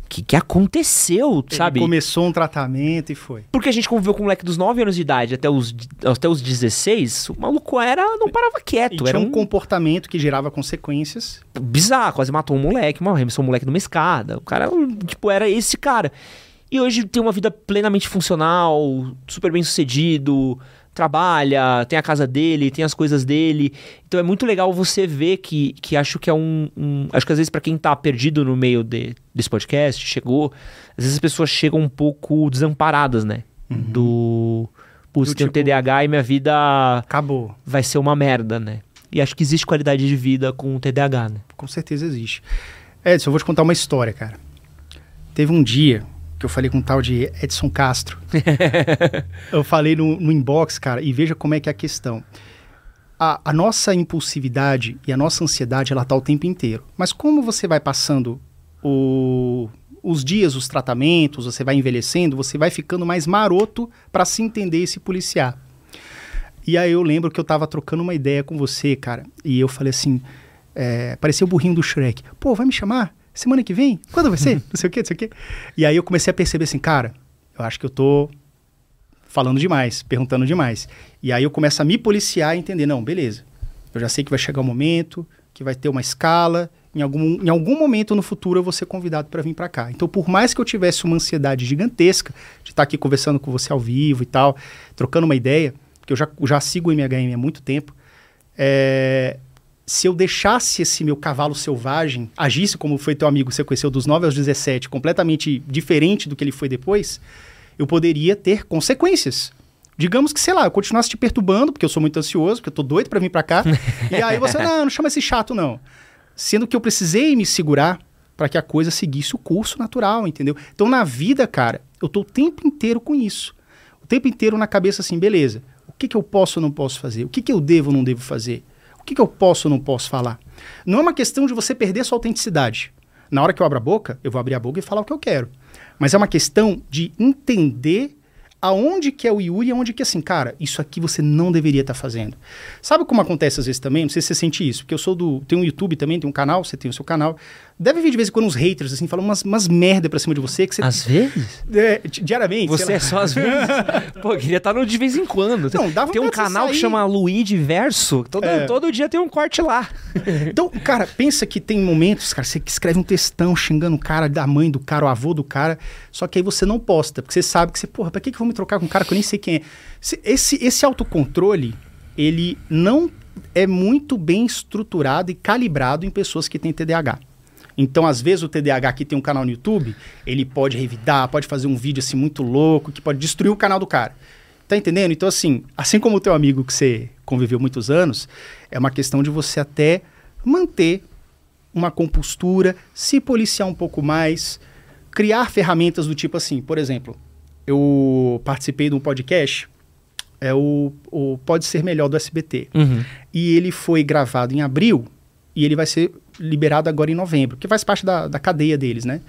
o que, que aconteceu, Ele sabe? Começou um tratamento e foi. Porque a gente conviveu com um moleque dos 9 anos de idade até os, até os 16, o maluco era, não parava quieto. E era um, um comportamento que gerava consequências. Bizarro, quase matou um moleque, uma arremessou um moleque numa escada. O cara, tipo, era esse cara. E hoje tem uma vida plenamente funcional, super bem sucedido, trabalha, tem a casa dele, tem as coisas dele. Então é muito legal você ver que, que acho que é um, um Acho que às vezes para quem tá perdido no meio de, desse podcast, chegou. Às vezes as pessoas chegam um pouco desamparadas, né? Uhum. Do. Putz, tenho tipo, TDAH e minha vida. Acabou. Vai ser uma merda, né? E acho que existe qualidade de vida com o TDAH, né? Com certeza existe. Edson, eu vou te contar uma história, cara. Teve um dia que eu falei com um tal de Edson Castro. eu falei no, no, inbox, cara, e veja como é que é a questão. A, a, nossa impulsividade e a nossa ansiedade, ela tá o tempo inteiro. Mas como você vai passando o, os dias, os tratamentos, você vai envelhecendo, você vai ficando mais maroto para se entender e se policiar. E aí eu lembro que eu tava trocando uma ideia com você, cara, e eu falei assim, é, parecia o burrinho do Shrek. Pô, vai me chamar? Semana que vem? Quando vai ser? não sei o quê, não sei o quê. E aí eu comecei a perceber assim, cara, eu acho que eu tô falando demais, perguntando demais. E aí eu começo a me policiar e entender, não, beleza. Eu já sei que vai chegar o um momento, que vai ter uma escala, em algum, em algum momento no futuro eu vou ser convidado para vir para cá. Então, por mais que eu tivesse uma ansiedade gigantesca de estar aqui conversando com você ao vivo e tal, trocando uma ideia, porque eu já, já sigo o MHM há muito tempo, é, se eu deixasse esse meu cavalo selvagem, agisse como foi teu amigo você conheceu dos 9 aos 17, completamente diferente do que ele foi depois, eu poderia ter consequências. Digamos que, sei lá, eu continuasse te perturbando, porque eu sou muito ansioso, porque eu tô doido para vir para cá, e aí você, não, não chama esse chato, não. Sendo que eu precisei me segurar para que a coisa seguisse o curso natural, entendeu? Então, na vida, cara, eu tô o tempo inteiro com isso. O tempo inteiro na cabeça assim, beleza, o que, que eu posso ou não posso fazer? O que, que eu devo ou não devo fazer? O que, que eu posso ou não posso falar? Não é uma questão de você perder sua autenticidade. Na hora que eu abro a boca, eu vou abrir a boca e falar o que eu quero. Mas é uma questão de entender aonde que é o Yuri e aonde que é assim, cara, isso aqui você não deveria estar tá fazendo. Sabe como acontece às vezes também? Não sei se você sente isso, porque eu sou do. Tem um YouTube também, tem um canal, você tem o seu canal. Deve vir de vez em quando uns haters, assim, falam umas, umas merda pra cima de você. Que você às vezes? É, diariamente. Você é só às vezes? Pô, queria estar tá no de vez em quando. Não, dava Tem um canal que chama Luigi Verso. Todo, é. todo dia tem um corte lá. então, cara, pensa que tem momentos, cara, você escreve um textão xingando o cara, da mãe do cara, o avô do cara, só que aí você não posta, porque você sabe que você, porra, pra que, que eu vou me trocar com um cara que eu nem sei quem é? Esse, esse autocontrole, ele não é muito bem estruturado e calibrado em pessoas que têm TDAH. Então, às vezes, o TDAH que tem um canal no YouTube, ele pode revidar, pode fazer um vídeo assim muito louco, que pode destruir o canal do cara. Tá entendendo? Então, assim, assim como o teu amigo que você conviveu muitos anos, é uma questão de você até manter uma compostura, se policiar um pouco mais, criar ferramentas do tipo assim, por exemplo, eu participei de um podcast, é o, o Pode Ser Melhor do SBT. Uhum. E ele foi gravado em abril e ele vai ser liberado agora em novembro, que faz parte da, da cadeia deles, né?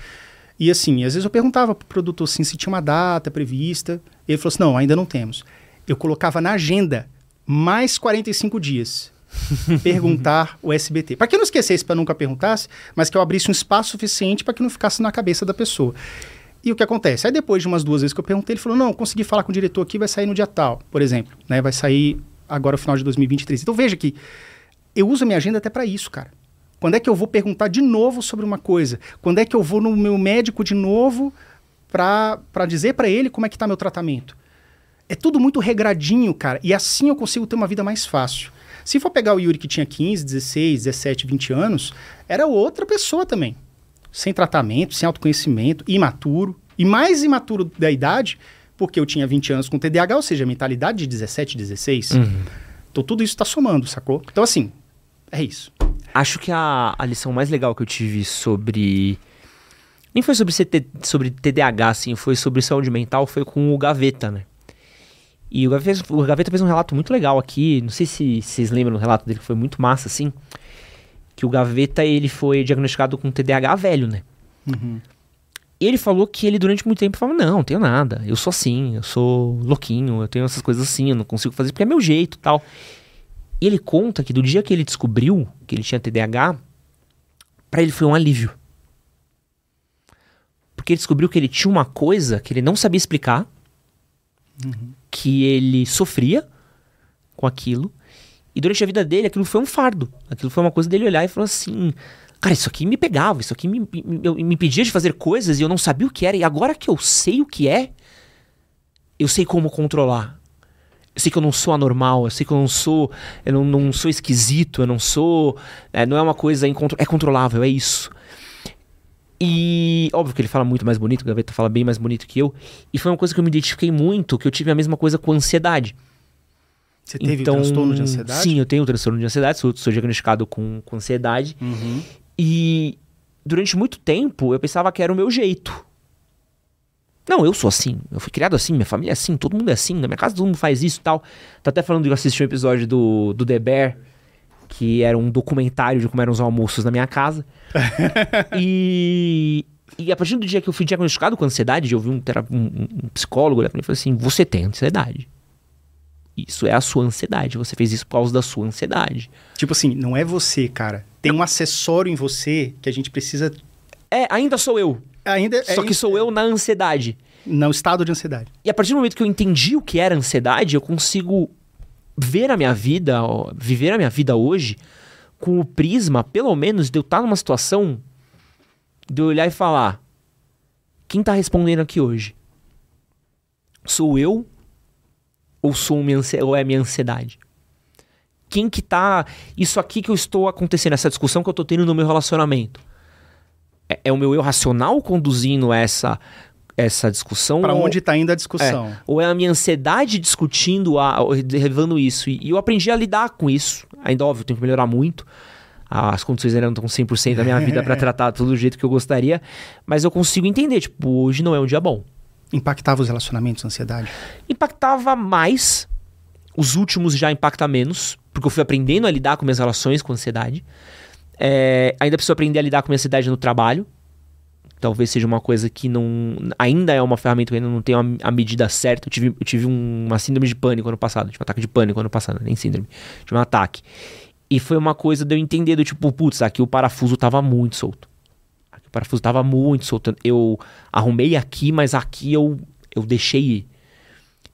E assim, às vezes eu perguntava pro produtor assim, se tinha uma data prevista. E ele falou assim: não, ainda não temos. Eu colocava na agenda mais 45 dias. perguntar o SBT. Para que eu não esquecesse, para nunca perguntasse, mas que eu abrisse um espaço suficiente para que não ficasse na cabeça da pessoa. E o que acontece? Aí depois de umas duas vezes que eu perguntei, ele falou: não, consegui falar com o diretor aqui, vai sair no dia tal, por exemplo. Né? Vai sair agora no final de 2023. Então veja que eu uso a minha agenda até para isso, cara. Quando é que eu vou perguntar de novo sobre uma coisa? Quando é que eu vou no meu médico de novo para dizer para ele como é que está meu tratamento? É tudo muito regradinho, cara. E assim eu consigo ter uma vida mais fácil. Se for pegar o Yuri que tinha 15, 16, 17, 20 anos, era outra pessoa também. sem tratamento, sem autoconhecimento, imaturo, e mais imaturo da idade, porque eu tinha 20 anos com TDAH, ou seja, mentalidade de 17, 16. Uhum. Então tudo isso está somando, sacou? Então assim, é isso. Acho que a, a lição mais legal que eu tive sobre. Nem foi sobre, CT, sobre TDAH, assim, foi sobre saúde mental, foi com o Gaveta, né? E o Gaveta, o Gaveta fez um relato muito legal aqui, não sei se vocês lembram do relato dele, que foi muito massa, assim. Que o Gaveta, ele foi diagnosticado com TDAH velho, né? Uhum. E ele falou que ele durante muito tempo falava, não, não tenho nada, eu sou assim, eu sou louquinho, eu tenho essas coisas assim, eu não consigo fazer porque é meu jeito tal. E ele conta que do dia que ele descobriu que ele tinha TDAH, para ele foi um alívio. Porque ele descobriu que ele tinha uma coisa que ele não sabia explicar, Uhum. que ele sofria com aquilo, e durante a vida dele aquilo foi um fardo. Aquilo foi uma coisa dele olhar e falar assim: Cara, isso aqui me pegava, isso aqui me, me, me, me pedia de fazer coisas e eu não sabia o que era, e agora que eu sei o que é, eu sei como controlar. Eu sei que eu não sou anormal, eu sei que eu não sou. Eu não, não sou esquisito, eu não sou. é, não é uma coisa incontro, é controlável, é isso. E óbvio que ele fala muito mais bonito, o Gaveta fala bem mais bonito que eu. E foi uma coisa que eu me identifiquei muito, que eu tive a mesma coisa com ansiedade. Você teve transtorno de ansiedade? Sim, eu tenho transtorno de ansiedade, sou, sou diagnosticado com, com ansiedade. Uhum. E durante muito tempo eu pensava que era o meu jeito. Não, eu sou assim. Eu fui criado assim, minha família é assim, todo mundo é assim, na minha casa todo mundo faz isso e tal. Tá até falando que eu assisti um episódio do, do The Bear, que era um documentário de como eram os almoços na minha casa. e, e a partir do dia que eu fui diagnosticado com ansiedade, eu vi um, um- um psicólogo olhar pra mim e falou assim: Você tem ansiedade. Isso é a sua ansiedade. Você fez isso por causa da sua ansiedade. Tipo assim, não é você, cara. Tem um acessório em você que a gente precisa. É, ainda sou eu. Ainda Só é que sou eu na ansiedade. no estado de ansiedade. E a partir do momento que eu entendi o que era ansiedade, eu consigo ver a minha vida, viver a minha vida hoje com o prisma, pelo menos, de eu estar numa situação de eu olhar e falar: quem tá respondendo aqui hoje? Sou eu ou sou minha ou é minha ansiedade? Quem que tá isso aqui que eu estou acontecendo, essa discussão que eu tô tendo no meu relacionamento? É, é o meu eu racional conduzindo essa essa discussão ou- onde tá indo a discussão? ou é a minha ansiedade discutindo, a, ou relevando isso. E, e eu aprendi a lidar com isso. Ainda, óbvio, tenho que melhorar muito. As condições ainda não estão 100% da minha vida pra tratar tudo do jeito que eu gostaria. Mas eu consigo entender, tipo, hoje não é um dia bom. Impactava os relacionamentos, a ansiedade? Impactava mais, os últimos já impacta menos, porque eu fui aprendendo a lidar com minhas relações com ansiedade. É, ainda preciso aprender a lidar com minha ansiedade no trabalho. Talvez seja uma coisa que não. Ainda é uma ferramenta que ainda não tenho a, a medida certa. Eu tive, eu tive um- uma síndrome de pânico ano passado. Tive um ataque de pânico ano passado, nem síndrome. Tive um ataque. E foi uma coisa de eu entender do tipo, putz, aqui o parafuso tava muito solto. Aqui o parafuso tava muito solto. Eu arrumei aqui, mas aqui eu, eu deixei ir.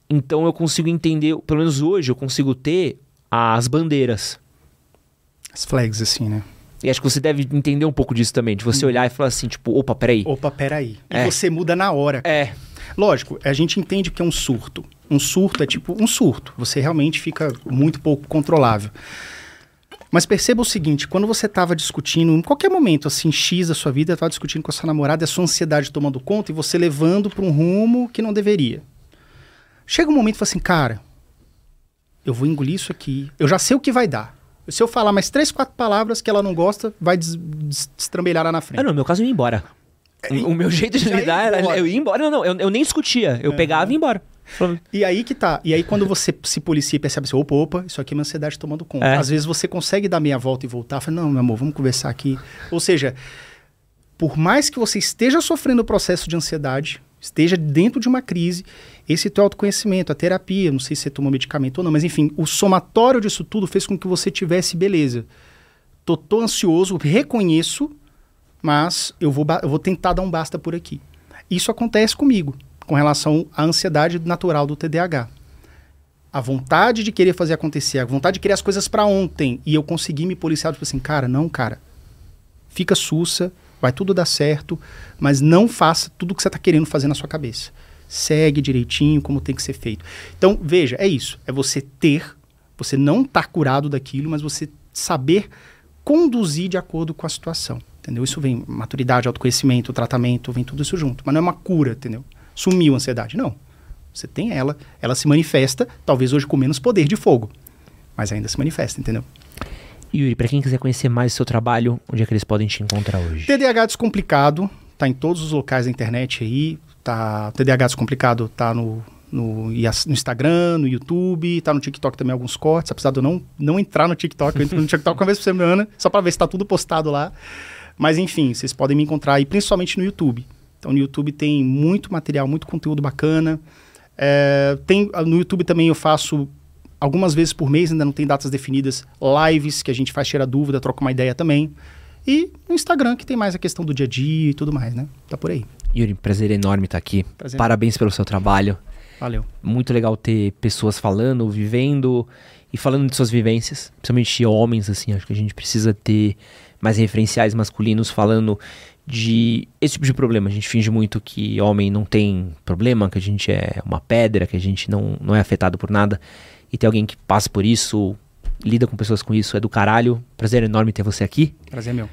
Então eu consigo entender, pelo menos hoje, eu consigo ter as bandeiras. As flags, assim, né? E acho que você deve entender um pouco disso também. De você olhar e falar assim, tipo, opa, peraí. Opa, peraí. E É. você muda na hora. É, Lógico, a gente entende que é um surto. Um surto é tipo um surto. Você realmente fica muito pouco controlável. Mas perceba o seguinte, quando você estava discutindo, em qualquer momento, assim, X da sua vida, estava discutindo com a sua namorada, a sua ansiedade tomando conta e você levando para um rumo que não deveria. Chega um momento e fala assim, cara, eu vou engolir isso aqui, eu já sei o que vai dar. Se eu falar mais três, quatro palavras que ela não gosta, vai des des destrambelhar lá na frente. Ah, não, no meu caso eu ia embora. O, o meu jeito de ia lidar era eu ia embora. Não, não, eu, eu nem discutia. Eu pegava e ia embora. E aí que tá. E aí quando você se policia e percebe assim, opa, opa, isso aqui é minha ansiedade tomando conta. É. Às vezes você consegue dar meia volta e voltar, fala, não, meu amor, vamos conversar aqui. Ou seja, por mais que você esteja sofrendo o processo de ansiedade, esteja dentro de uma crise, esse teu autoconhecimento, a terapia, não sei se você tomou medicamento ou não, mas enfim, o somatório disso tudo fez com que você tivesse beleza. Tô, tô ansioso, reconheço, mas eu vou, eu vou tentar dar um basta por aqui. Isso acontece comigo, com relação à ansiedade natural do TDAH. A vontade de querer fazer acontecer, a vontade de querer as coisas para ontem, e eu consegui me policiar, tipo assim, cara, não, cara, fica sussa, vai tudo dar certo, mas não faça tudo o que você está querendo fazer na sua cabeça. Segue direitinho como tem que ser feito. Então, veja, é isso. É você ter, você não estar curado daquilo, mas você saber conduzir de acordo com a situação. Entendeu? Isso vem maturidade, autoconhecimento, tratamento, vem tudo isso junto. Mas não é uma cura, entendeu? Sumiu a ansiedade. Não. Você tem ela, ela se manifesta, talvez hoje com menos poder de fogo, mas ainda se manifesta, entendeu? Yuri, para quem quiser conhecer mais o seu trabalho, onde é que eles podem te encontrar hoje? TDAH Descomplicado, tá em todos os locais da internet aí, tá, TDAH Descomplicado tá no, no, no Instagram, no YouTube, tá no TikTok também alguns cortes, apesar de eu não, não entrar no TikTok, eu entro no TikTok uma vez por semana, só para ver se tá tudo postado lá. Mas enfim, vocês podem me encontrar aí, principalmente no YouTube. Então no YouTube tem muito material, muito conteúdo bacana. É, tem, no YouTube também eu faço algumas vezes por mês, ainda não tem datas definidas, lives que a gente faz tirar dúvida, troca uma ideia também. E no Instagram, que tem mais a questão do dia a dia e tudo mais, né? Tá por aí. Yuri, prazer enorme estar aqui. Prazer Parabéns pelo seu trabalho. Valeu. Muito legal ter pessoas falando, vivendo e falando de suas vivências, principalmente homens, assim. Acho que a gente precisa ter mais referenciais masculinos falando de esse tipo de problema. A gente finge muito que homem não tem problema, que a gente é uma pedra, que a gente não, não é afetado por nada. E ter alguém que passa por isso, lida com pessoas com isso, é do caralho. Prazer enorme ter você aqui. Prazer meu.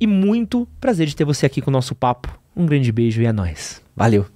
E muito prazer de ter você aqui com o nosso papo. Um grande beijo e é nóis. Valeu.